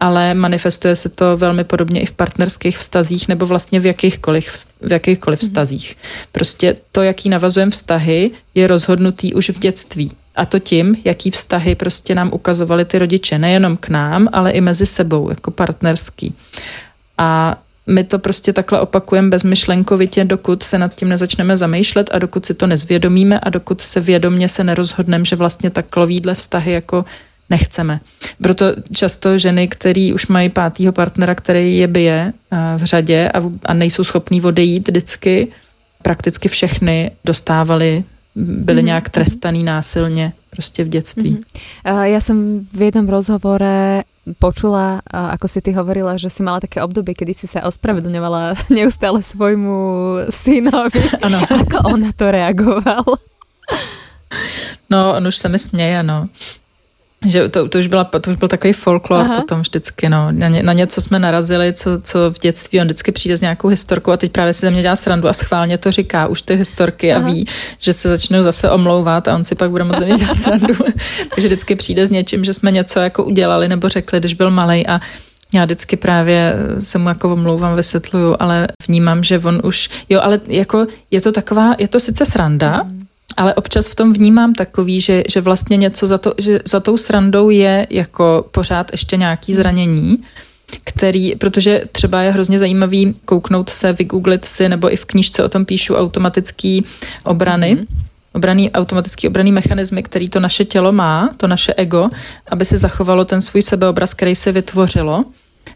ale manifestuje se to velmi podobně i v partnerských vztazích nebo vlastně v jakýchkoliv, v jakýchkoliv mhm. vztazích. Prostě to, jaký navazujeme vztahy, je rozhodnutý už v dětství. A to tím, jaký vztahy prostě nám ukazovali ty rodiče, nejenom k nám, ale i mezi sebou, jako partnerský. A my to prostě takhle opakujeme bezmyšlenkovitě, dokud se nad tím nezačneme zamýšlet a dokud si to nezvědomíme a dokud se vědomně se nerozhodneme, že vlastně takovýhle vztahy jako nechceme. Proto často ženy, které už mají pátýho partnera, který je bije eh, v řadě a, a nejsou schopní odejít vždycky, prakticky všechny dostávali byli mm-hmm. nějak trestaný násilně prostě v dětství. Mm-hmm. Ja som v jednom rozhovore počula, ako si ty hovorila, že si mala také obdobie, kedy si sa ospravedlňovala neustále svojmu synovi. Ano. Ako on na to reagoval? No, on už se mi směje, no. Že to, to, už byla, to už byl takový folklor Aha. potom vždycky, no. Na, ně, na něco jsme narazili, co, co v dětství, on vždycky přijde s nějakou historkou a teď právě si ze mě dělá srandu a schválně to říká, už ty historky Aha. a ví, že se začnou zase omlouvat a on si pak bude moc ze mě dělat srandu. Takže vždycky přijde s něčím, že jsme něco jako udělali nebo řekli, když byl malý a já vždycky právě se mu jako omlouvám, vysvětluju, ale vnímám, že on už, jo, ale jako je to taková, je to sice sranda, mm ale občas v tom vnímám takový, že, že vlastně něco za, to, že za tou srandou je jako pořád ještě nějaký zranění, který, protože třeba je hrozně zajímavý kouknout se, vygooglit si, nebo i v knižce o tom píšu automatický obrany, mm-hmm obraný, automatický obraný mechanismy, který to naše tělo má, to naše ego, aby si zachovalo ten svůj sebeobraz, který se vytvořilo.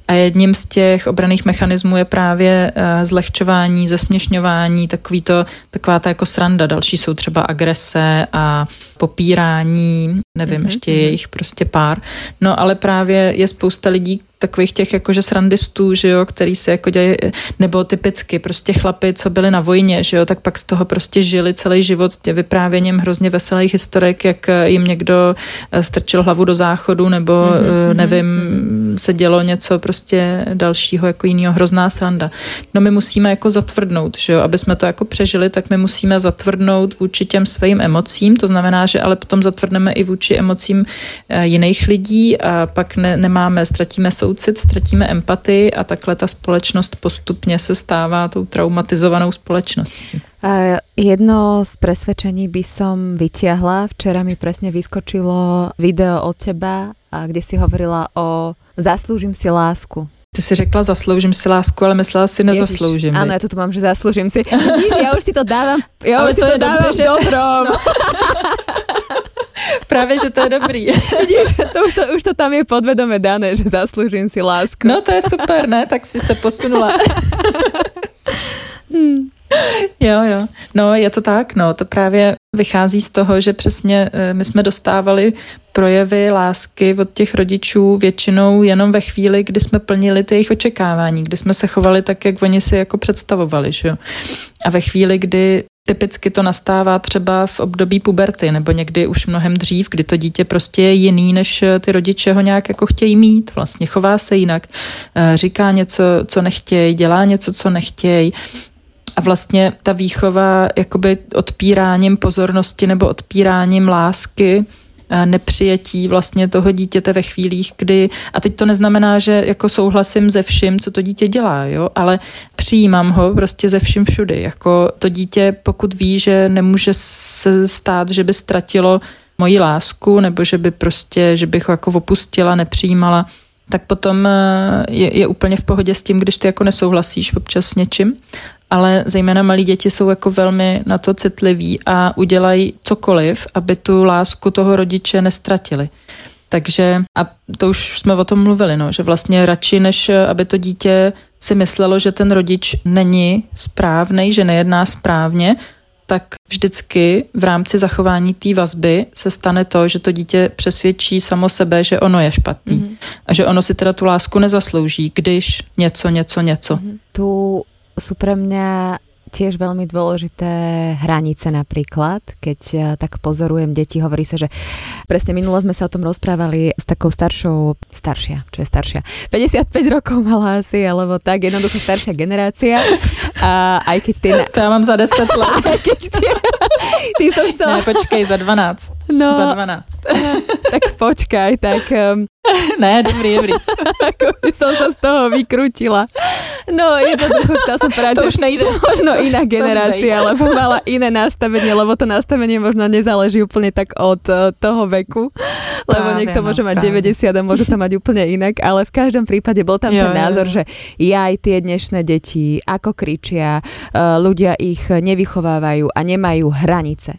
A jedním z těch obraných mechanismů je právě uh, zlehčování, zesměšňování, takový to, taková ta jako sranda. Další jsou třeba agrese a popírání, nevím, mm-hmm. ještě je jich prostě pár. No ale právě je spousta lidí, takových těch jakože srandistů, že jo, který se jako dělají, nebo typicky prostě chlapy, co byli na vojně, že jo, tak pak z toho prostě žili celý život tě vyprávěním hrozně veselých historek, jak jim někdo eh, strčil hlavu do záchodu, nebo mm-hmm, nevím, mm-hmm. Se dělo něco prostě dalšího, jako jiného, hrozná sranda. No my musíme jako zatvrdnout, že jo, aby jsme to jako přežili, tak my musíme zatvrdnout vůči těm svým emocím, to znamená, že ale potom zatvrdneme i vůči emocím eh, jiných lidí a pak ne, nemáme, ztratíme soucit, ztratíme empatii a takhle ta společnost postupně se stává tou traumatizovanou společností. Uh, jedno z presvedčení by som vytiahla. Včera mi presne vyskočilo video od teba, kde si hovorila o zaslúžim si lásku. Ty si řekla zasloužím si lásku, ale myslela si nezasloužím. Ježiš, áno, ja tu mám, že zaslúžim si. Vidíš, ja už si to dávam, ja ale už to si to dávam dobře, že... dobrom. No. Právě, že to je dobrý. Vidíš, to už, to už to tam je podvedome dané, že zaslúžim si lásku. No to je super, ne? Tak si se posunula. hmm. Jo, jo. No, je to tak, no, to právě vychází z toho, že přesně eh, my jsme dostávali projevy lásky od těch rodičů většinou jenom ve chvíli, kdy jsme plnili ty jejich očekávání, kdy jsme se chovali tak, jak oni si jako představovali, že jo. A ve chvíli, kdy Typicky to nastává třeba v období puberty nebo někdy už mnohem dřív, kdy to dítě prostě je jiný, než ty rodiče ho nějak jako chtějí mít. Vlastně chová se jinak, eh, říká něco, co nechtějí, dělá něco, co nechtějí. A vlastně ta výchova jakoby odpíráním pozornosti nebo odpíráním lásky nepřijetí vlastně toho dítěte ve chvílích, kdy, a teď to neznamená, že jako souhlasím ze vším, co to dítě dělá, jo, ale přijímám ho prostě ze vším všudy, jako to dítě, pokud ví, že nemůže se stát, že by ztratilo moji lásku, nebo že by prostě, že bych ho jako opustila, nepřijímala, tak potom eh, je, je úplně v pohodě s tím, když ty jako nesouhlasíš občas s něčím ale zejména malí děti jsou jako velmi na to citliví a udělají cokoliv, aby tu lásku toho rodiče nestratili. Takže, a to už jsme o tom mluvili, no, že vlastně radši, než aby to dítě si myslelo, že ten rodič není správný, že nejedná správně, tak vždycky v rámci zachování té vazby se stane to, že to dítě přesvědčí samo sebe, že ono je špatný mm-hmm. a že ono si teda tu lásku nezaslouží, když něco, něco, něco. Mm-hmm. Tu sú pre mňa tiež veľmi dôležité hranice napríklad, keď eh, tak pozorujem deti, hovorí sa, že presne minule sme sa o tom rozprávali s takou staršou, staršia, čo je staršia, 55 rokov mala asi, alebo tak, jednoducho staršia generácia. A aj keď ty... Na... To ja mám za 10 let. keď ty... ty som chcela... Ne, počkej, za 12. No, za 12. tak počkaj, tak... Um... ne, dobrý, dobrý. Ako by som sa z toho vykrutila. No, jednoducho chcela som povedať, to už nejde. možno iná generácia, lebo mala iné nastavenie, lebo to nastavenie možno nezáleží úplne tak od uh, toho veku, lebo práve, niekto no, môže mať práve. 90 a môže to mať úplne inak, ale v každom prípade bol tam jo, ten názor, jo, že ja aj tie dnešné deti, ako kričia, uh, ľudia ich nevychovávajú a nemajú hranice.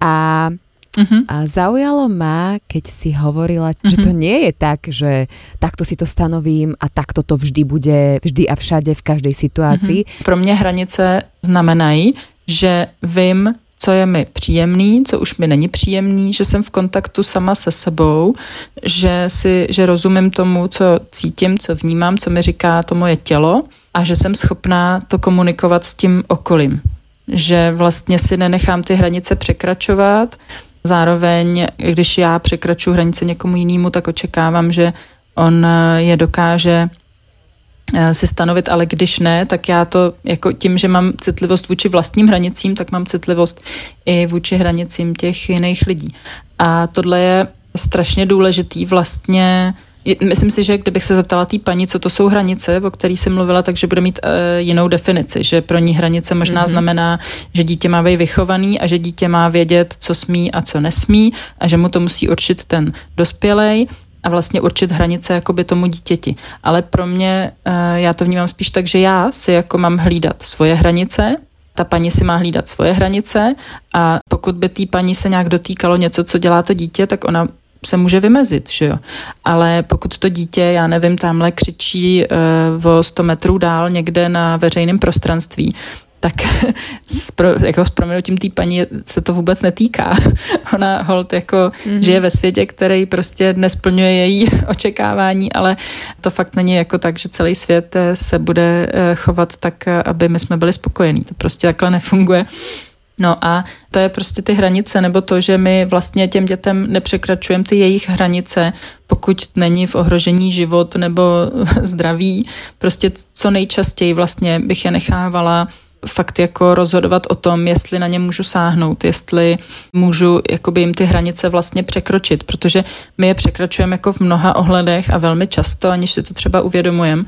A Uh-huh. A zaujalo ma, keď si hovorila, uh-huh. že to mhm. nie je tak, že takto si to stanovím a takto to vždy bude, vždy a všade, v každej situácii. Uh-huh. Pro mě hranice znamenají, že vím, co je mi příjemný, co už mi není příjemný, že jsem v kontaktu sama se sebou, že si, že rozumím tomu, co cítím, co vnímám, co mi říká to moje tělo a že jsem schopná to komunikovat s tím okolím. Že vlastně si nenechám ty hranice překračovat, Zároveň, když já překračuji hranice někomu jinému, tak očekávám, že on eh, je dokáže eh, si stanovit, ale když ne, tak já to jako tím, že mám citlivost vůči vlastním hranicím, tak mám citlivost i vůči hranicím těch jiných lidí. A tohle je strašně důležitý vlastně Myslím si, že kdybych se zeptala té paní, co to jsou hranice, o kterých jsem mluvila, takže bude mít uh, jinou definici, že pro ní hranice možná mm-hmm. znamená, že dítě má být vychovaný a že dítě má vědět, co smí a co nesmí a že mu to musí určit ten dospělej a vlastně určit hranice jakoby tomu dítěti. Ale pro mě, uh, já to vnímám spíš tak, že já si jako mám hlídat svoje hranice, ta paní si má hlídat svoje hranice a pokud by té paní se nějak dotýkalo něco, co dělá to dítě, tak ona se může vymezit, že jo. Ale pokud to dítě, já nevím, tamhle křičí uh, o 100 metrů dál někde na veřejném prostranství, tak s, pro, jako s proměnutím té paní se to vůbec netýká. Ona hold jako mm-hmm. žije ve světě, který prostě nesplňuje její očekávání, ale to fakt není jako tak, že celý svět eh, se bude eh, chovat tak, aby my jsme byli spokojení. To prostě takhle nefunguje. No a to je prostě ty hranice, nebo to, že my vlastně těm dětem nepřekračujeme ty jejich hranice, pokud není v ohrožení život nebo zdraví. Prostě co nejčastěji vlastně bych je nechávala fakt jako rozhodovat o tom, jestli na ně můžu sáhnout, jestli můžu jakoby jim ty hranice vlastně překročit, protože my je překračujeme jako v mnoha ohledech a velmi často, aniž si to třeba uvědomujeme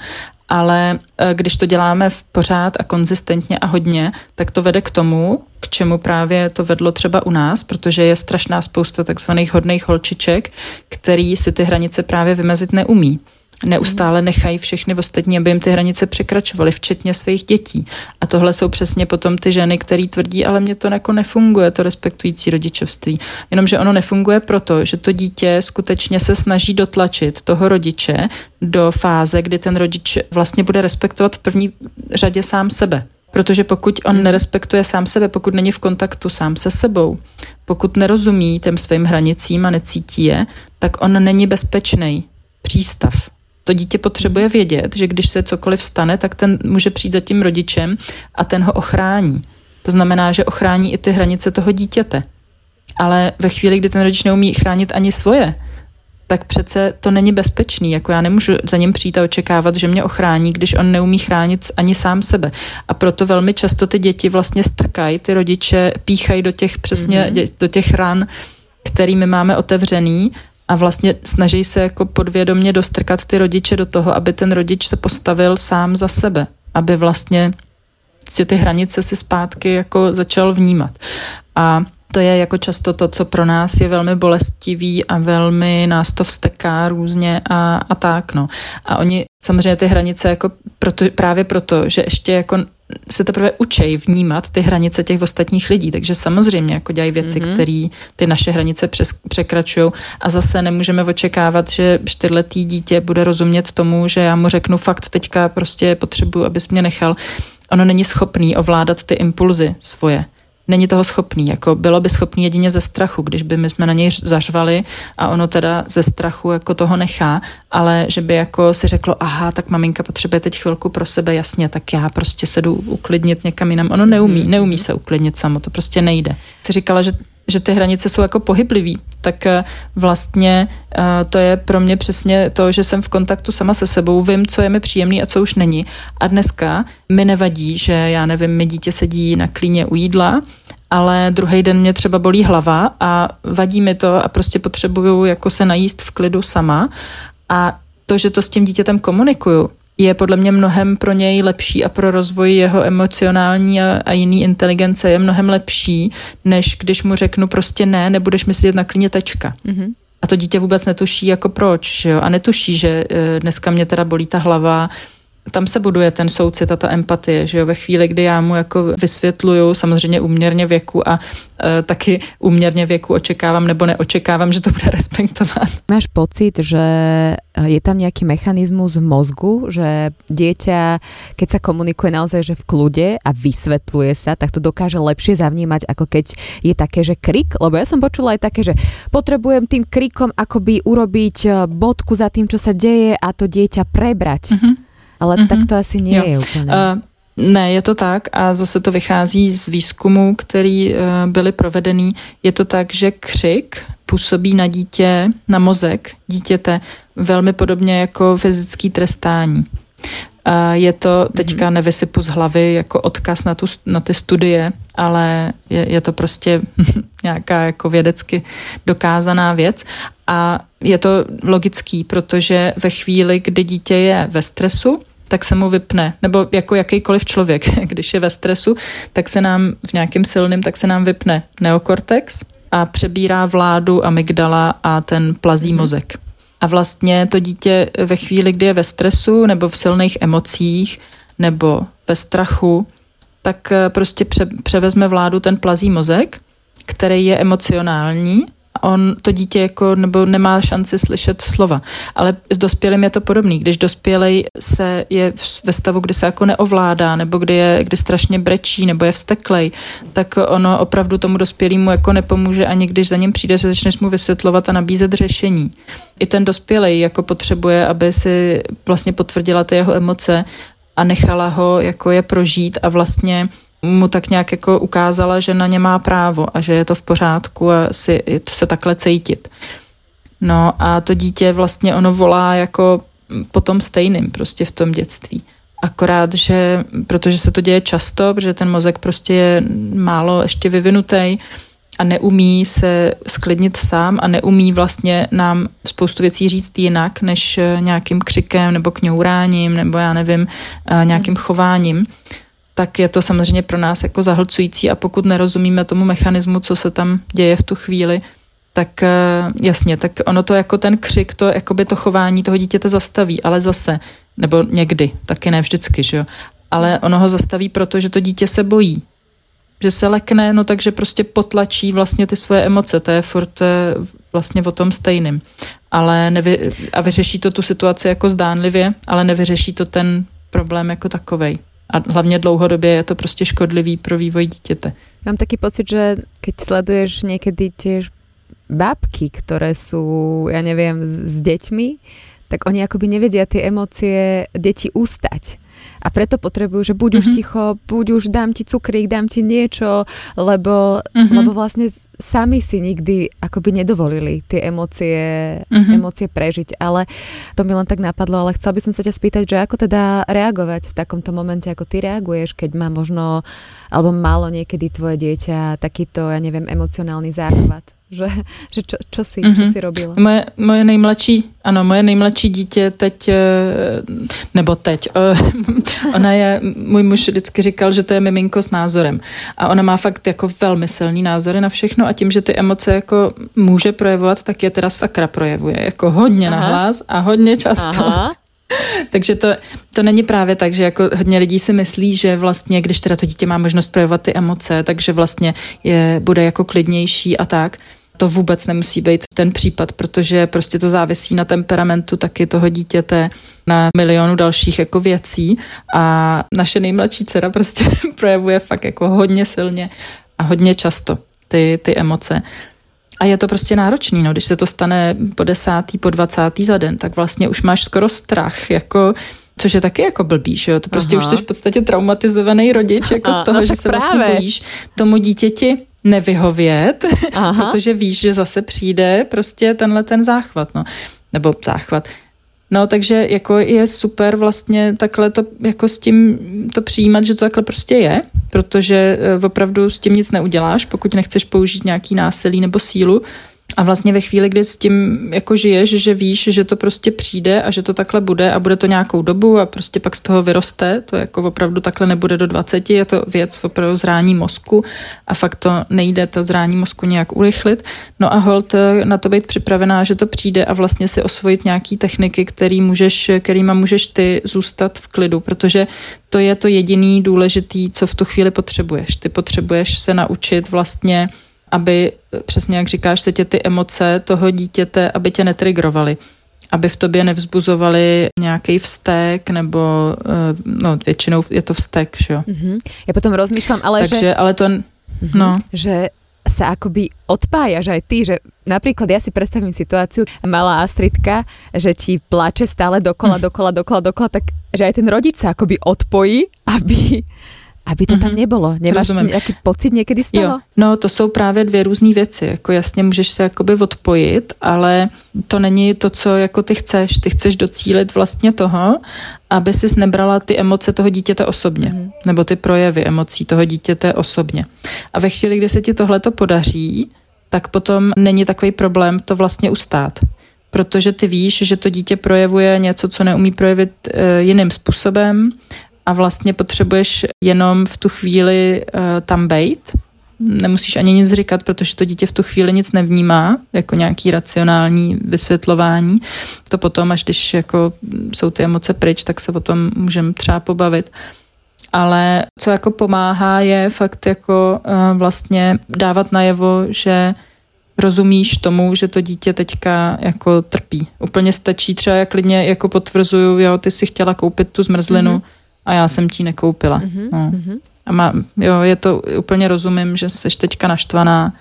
ale e, když to děláme v pořád a konzistentně a hodně, tak to vede k tomu, k čemu právě to vedlo třeba u nás, protože je strašná spousta takzvaných hodných holčiček, který si ty hranice právě vymezit neumí neustále nechají všechny ostatní, aby jim ty hranice překračovaly, včetně svých dětí. A tohle jsou přesně potom ty ženy, které tvrdí, ale mně to jako nefunguje, to respektující rodičovství. Jenomže ono nefunguje proto, že to dítě skutečně se snaží dotlačit toho rodiče do fáze, kdy ten rodič vlastně bude respektovat v první řadě sám sebe. Protože pokud on nerespektuje sám sebe, pokud není v kontaktu sám se sebou, pokud nerozumí těm svým hranicím a necítí je, tak on není bezpečný přístav to dítě potřebuje vědět, že když se cokoliv stane, tak ten může přijít za tím rodičem a ten ho ochrání. To znamená, že ochrání i ty hranice toho dítěte. Ale ve chvíli, kdy ten rodič neumí chránit ani svoje, tak přece to není bezpečný. Jako já nemůžu za ním přijít a očekávat, že mě ochrání, když on neumí chránit ani sám sebe. A proto velmi často ty děti vlastně strkají, ty rodiče píchají do těch přesně, mm-hmm. do těch ran, kterými máme otevřený a vlastně snaží se jako podvědomě dostrkat ty rodiče do toho, aby ten rodič se postavil sám za sebe, aby vlastně ty hranice si zpátky jako začal vnímat. A to je jako často to, co pro nás je velmi bolestivý a velmi nás to vsteká různě a, a tak, no. A oni samozřejmě ty hranice jako proto, právě proto, že ještě jako se teprve učej vnímat ty hranice těch ostatních lidí, takže samozřejmě jako dělají věci, mm-hmm. které ty naše hranice přes, překračují a zase nemůžeme očekávat, že čtyřletý dítě bude rozumět tomu, že já mu řeknu fakt teďka prostě potřebuji, abys mě nechal. Ono není schopný ovládat ty impulzy svoje není toho schopný. Jako bylo by schopný jedině ze strachu, když by my jsme na něj zařvali a ono teda ze strachu jako toho nechá, ale že by jako si řeklo, aha, tak maminka potřebuje teď chvilku pro sebe, jasně, tak já prostě se jdu uklidnit někam jinam. Ono neumí, mhm. neumí se uklidnit samo, to prostě nejde. Jsi říkala, že že ty hranice jsou jako pohyblivý, tak eh, vlastně eh, to je pro mě přesně to, že jsem v kontaktu sama se sebou, vím, co je mi příjemný a co už není. A dneska mi nevadí, že já nevím, mi dítě sedí na klíně u jídla, ale druhý den mě třeba bolí hlava a vadí mi to a prostě potřebuju jako se najíst v klidu sama a to, že to s tím dítětem komunikuju, je podle mě mnohem pro něj lepší a pro rozvoj jeho emocionální a, a jiný inteligence je mnohem lepší, než když mu řeknu prostě ne, nebudeš mi sedět na klíně tečka. Mm-hmm. A to dítě vůbec netuší jako proč, že jo? A netuší, že e, dneska mě teda bolí ta hlava, tam se buduje ten soucit a ta empatie, že jo, ve chvíli, kdy já mu jako vysvětluju, samozřejmě úměrně věku a e, taky úměrně věku očekávám nebo neočekávám, že to bude respektovat. Máš pocit, že je tam nějaký mechanismus v mozgu, že dieťa, keď sa komunikuje naozaj, že v kľude a vysvetľuje sa, tak to dokáže lepšie zavnímať, ako keď je také, že krik, lebo ja som počula aj také, že potrebujem tým krikom akoby urobiť e, bodku za tým, čo sa deje a to dieťa prebrať. Mm-hmm ale mm-hmm. tak to asi nie jo. je úplně. Uh, ne, je to tak a zase to vychází z výzkumů, který uh, byly provedený. Je to tak, že křik působí na dítě, na mozek dítěte velmi podobně jako fyzický trestání. Je to, teďka mhm. nevysypu z hlavy jako odkaz na, tu, na ty studie, ale je, je to prostě nějaká jako vědecky dokázaná věc. A je to logický, protože ve chvíli, kdy dítě je ve stresu, tak se mu vypne, nebo jako jakýkoliv člověk, když je ve stresu, tak se nám v nějakým silným, tak se nám vypne neokortex a přebírá vládu amygdala a ten plazí mhm. mozek. A vlastně to dítě ve chvíli, kdy je ve stresu nebo v silných emocích nebo ve strachu, tak eh, prostě pře- převezme vládu ten plazí mozek, který je emocionální on to dítě jako nebo nemá šanci slyšet slova. Ale s dospělým je to podobný. Když dospělej se je ve stavu, kdy se jako neovládá, nebo kdy, je, kdy strašně brečí, nebo je vsteklej, tak ono opravdu tomu dospělému jako nepomůže ani když za ním přijde, se začneš mu vysvětlovat a nabízet řešení. I ten dospělej jako potřebuje, aby si vlastně potvrdila ty jeho emoce a nechala ho jako je prožít a vlastně mu tak nějak jako ukázala, že na ně má právo a že je to v pořádku a si to se takhle cítit. No a to dítě vlastně ono volá jako po tom stejným prostě v tom dětství. Akorát, že protože se to děje často, protože ten mozek prostě je málo ještě vyvinutý a neumí se sklidnit sám a neumí vlastně nám spoustu věcí říct jinak, než nějakým křikem nebo kňouráním nebo já nevím, nějakým chováním, tak je to samozřejmě pro nás jako zahlcující a pokud nerozumíme tomu mechanismu, co se tam děje v tu chvíli, tak eh, jasně, tak ono to jako ten křik, to jakoby to chování toho dítěte zastaví, ale zase, nebo někdy, taky ne vždycky, že jo, ale ono ho zastaví, protože to dítě se bojí, že se lekne, no takže prostě potlačí vlastně ty svoje emoce, to je furt eh, vlastně o tom stejným. Ale nevy, a vyřeší to tu situaci jako zdánlivě, ale nevyřeší to ten problém jako takovej a hlavně dlouhodobě je to prostě škodlivý pro vývoj dítěte. Mám taky pocit, že keď sleduješ někdy tiež babky, které jsou, já nevím, s děťmi, tak oni akoby nevedia ty emócie deti ústať. A preto potrebujú, že buď mm-hmm. už mhm. ticho, buď už dám ti cukrík, dám ti niečo, lebo, mm-hmm. lebo vlastne sami si nikdy akoby nedovolili tie emócie, mm-hmm. emócie prežiť. Ale to mi len tak napadlo, ale chcel by som sa ťa spýtať, že ako teda reagovať v takomto momente, ako ty reaguješ, keď má možno, alebo malo niekedy tvoje dieťa takýto, ja neviem, emocionálny záchvat? Že, že čo, čo, si, mm-hmm. čo mhm. si robila? Moje, moje nejmladší, ano, moje nejmladší dítě teď, eh, nebo teď, eh, ona je, můj muž vždycky říkal, že to je miminko s názorem a ona má fakt jako velmi silný názory na všechno a tím, že ty emoce jako může projevovat, tak je teda sakra projevuje, jako hodně Aha. nahlas a hodně často. Aha. Takže to, to není právě tak, že jako hodně lidí si myslí, že vlastně, když teda to dítě má možnost projevovat ty emoce, takže vlastně je, bude jako klidnější a tak to vůbec nemusí být ten případ, protože prostě to závisí na temperamentu taky toho dítěte, na milionu dalších jako věcí a naše nejmladší dcera prostě projevuje fakt jako hodně silně a hodně často ty, ty emoce. A je to prostě náročný, no, když se to stane po desátý, po dvacátý za den, tak vlastně už máš skoro strach, jako Což je taky jako blbý, že jo? To prostě Aha. už jsi v podstatě traumatizovaný rodič, jako a, z toho, no že se vlastně právě. vlastně bojíš tomu dítěti nevyhovět, Aha. protože víš, že zase přijde prostě tenhle ten záchvat, no. Nebo záchvat. No, takže jako je super vlastně takhle to jako s tím to přijímat, že to takhle prostě je, protože eh, opravdu s tím nic neuděláš, pokud nechceš použít nějaký násilí nebo sílu, a vlastně ve chvíli, kdy s tím jako žiješ, že víš, že to prostě přijde a že to takhle bude a bude to nějakou dobu a prostě pak z toho vyroste, to jako opravdu takhle nebude do 20, je to věc opravdu zrání mozku a fakt to nejde to zrání mozku nějak urychlit. No a hold eh, na to být připravená, že to přijde a vlastně si osvojit nějaký techniky, který můžeš, kterýma můžeš ty zůstat v klidu, protože to je to jediný důležitý, co v tu chvíli potřebuješ. Ty potřebuješ se naučit vlastně aby, přesně jak říkáš, se tě ty emoce toho dítěte, aby tě netrigrovaly aby v tobě nevzbuzovaly nějaký vztek, nebo eh, no většinou je to vztek, že jo. Mm-hmm. Já potom rozmýšlám, ale Takže, že... ale to, mm-hmm. no. Že sa akoby odpájaš aj ty, že napríklad ja si predstavím situáciu, malá Astridka, že ti plače stále dokola, dokola, dokola, dokola, tak že aj ten rodič sa akoby odpojí, aby, aby to mm-hmm. tam mhm. nebylo. Nemáš Rozumím. nějaký pocit někdy z toho? Jo. No, to jsou právě dvě různé věci. Jako jasně můžeš se jakoby odpojit, ale to není to, co jako ty chceš. Ty chceš docílit vlastně toho, aby si nebrala ty emoce toho dítěte osobně, mm-hmm. nebo ty projevy emocí toho dítěte osobně. A ve chvíli, kdy se ti tohle to podaří, tak potom není takový problém to vlastně ustát protože ty víš, že to dítě projevuje něco, co neumí projevit e, jiným způsobem a vlastně potřebuješ jenom v tu chvíli uh, tam bejt. Nemusíš ani nic říkat, protože to dítě v tu chvíli nic nevnímá, jako nějaký racionální vysvětlování. To potom, až když jako jsou ty emoce pryč, tak se o tom můžeme třeba pobavit. Ale co jako pomáhá, je fakt jako uh, vlastně dávat najevo, že rozumíš tomu, že to dítě teďka jako trpí. Úplně stačí třeba jak klidně jako potvrzuju, jo, ty si chtěla koupit tu zmrzlinu, mm-hmm a já jsem ti nekoupila. Mm-hmm. No. A má, jo, je to, úplně rozumím, že jsi teďka naštvaná,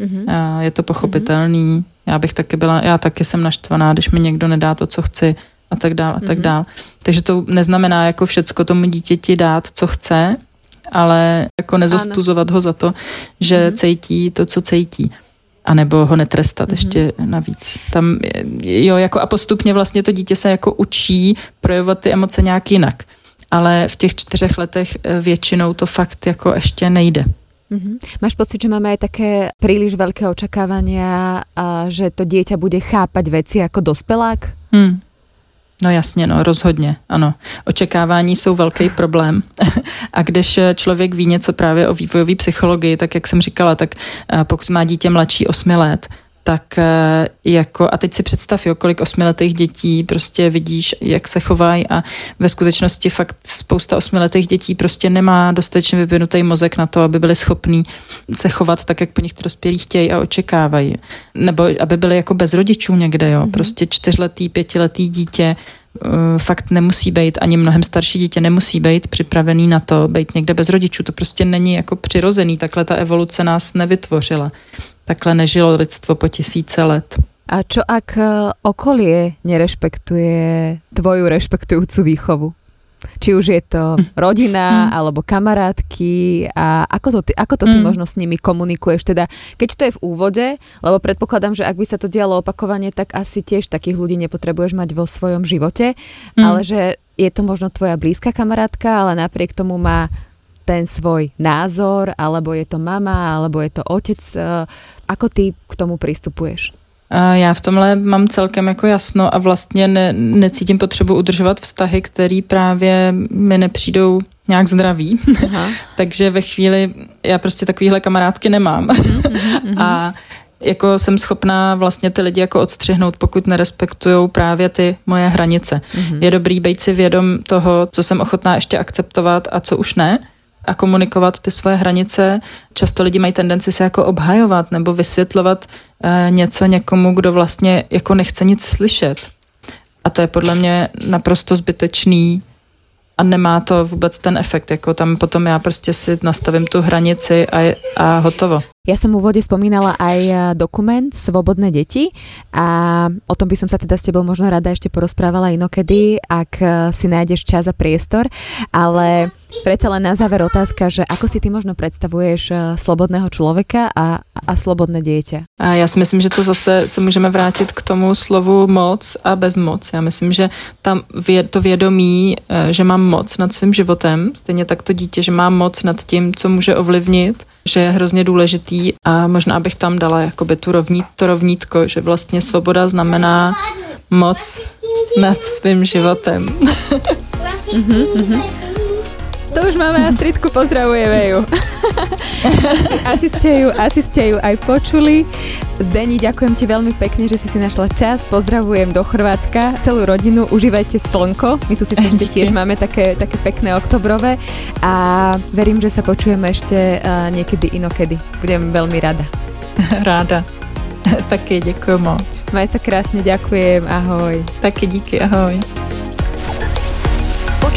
mm-hmm. a je to pochopitelný, mm-hmm. já bych taky byla, já taky jsem naštvaná, když mi někdo nedá to, co chci a tak dál a tak mm-hmm. dál. Takže to neznamená jako všecko tomu dítěti dát, co chce, ale jako nezostuzovat ano. ho za to, že mm-hmm. cítí to, co cítí a nebo ho netrestat mm-hmm. ještě navíc. Tam, jo, jako a postupně vlastně to dítě se jako učí projevovat ty emoce nějak jinak ale v těch čtyřech letech eh, většinou to fakt jako ještě nejde. Mm-hmm. Máš pocit, že máme aj také príliš veľké očakávania a že to dieťa bude chápať veci jako dospelák? Hmm. No jasně, no rozhodně, ano. Očekávání jsou velký problém. a když člověk ví něco právě o vývojové psychologii, tak jak jsem říkala, tak eh, pokud má dítě mladší 8 let, tak eh, jako, a teď si představ, jo, kolik osmiletých dětí prostě vidíš, jak se chovají a ve skutečnosti fakt spousta osmiletých dětí prostě nemá dostatečně vyvinutý mozek na to, aby byli schopní se chovat tak, jak po nich dospělí chtějí a očekávají. Nebo aby byli jako bez rodičů někde, jo. Mm-hmm. Prostě čtyřletý, pětiletý dítě uh, fakt nemusí být, ani mnohem starší dítě nemusí být připravený na to, být někde bez rodičů. To prostě není jako přirozený, takhle ta evoluce nás nevytvořila. Takhle nežilo lidstvo po tisíce let. A čo ak e, okolie nerešpektuje tvoju rešpektujúcu výchovu? Či už je to rodina alebo kamarátky a ako to ty, ako to ty mm. možno s nimi komunikuješ? Teda keď to je v úvode, lebo predpokladám, že ak by sa to dialo opakovane, tak asi tiež takých ľudí nepotrebuješ mať vo svojom živote, mm. ale že je to možno tvoja blízka kamarátka, ale napriek tomu má ten svoj názor, alebo je to mama, alebo je to otec. Eh, ako ty k tomu pristupuješ? Já v tomhle mám celkem jako jasno a vlastně ne, necítím potřebu udržovat vztahy, které právě mi nepřijdou nějak zdraví. Aha. Takže ve chvíli já prostě takovýhle kamarádky nemám. Uh-huh, a jako jsem schopná vlastně ty lidi jako odstřihnout, pokud nerespektují právě ty moje hranice. Je dobrý být si vědom toho, co jsem ochotná ještě akceptovat a co už ne a komunikovat ty svoje hranice. Často lidi mají tendenci se jako obhajovat nebo vysvětlovat e, něco někomu, kdo vlastně jako nechce nic slyšet. A to je podle mě naprosto zbytečný a nemá to vůbec ten efekt, jako tam potom já prostě si nastavím tu hranici a, a hotovo. Ja som v úvode spomínala aj e, dokument Svobodné deti a o tom by som sa teda s tebou možno rada ešte porozprávala inokedy, ak e, si nájdeš čas a priestor, ale predsa len na záver otázka, že ako si ty možno predstavuješ e, slobodného človeka a, a slobodné dieťa? A já si myslím, že to zase se můžeme vrátit k tomu slovu moc a bezmoc. Já myslím, že tam to vědomí, že mám moc nad svým životem, stejně tak to dítě, že mám moc nad tím, co může ovlivnit, že je hrozně důležitý a možná bych tam dala jakoby tu rovnít, to rovnítko, že vlastně svoboda znamená moc nad svým životem. mm-hmm, mm-hmm. To už máme Astridku, pozdravujeme ju. asi, ste ju. asi ste ju aj počuli. Zdeni, ďakujem ti veľmi pekne, že si si našla čas. Pozdravujem do Chorvátska celú rodinu. Užívajte slnko. My tu si tiež máme také, také pekné oktobrové a verím, že sa počujeme ešte niekedy inokedy. Budem veľmi rada. Ráda. Taky děkuji moc. Maj sa krásne, ďakujem, ahoj. Taky díky, ahoj.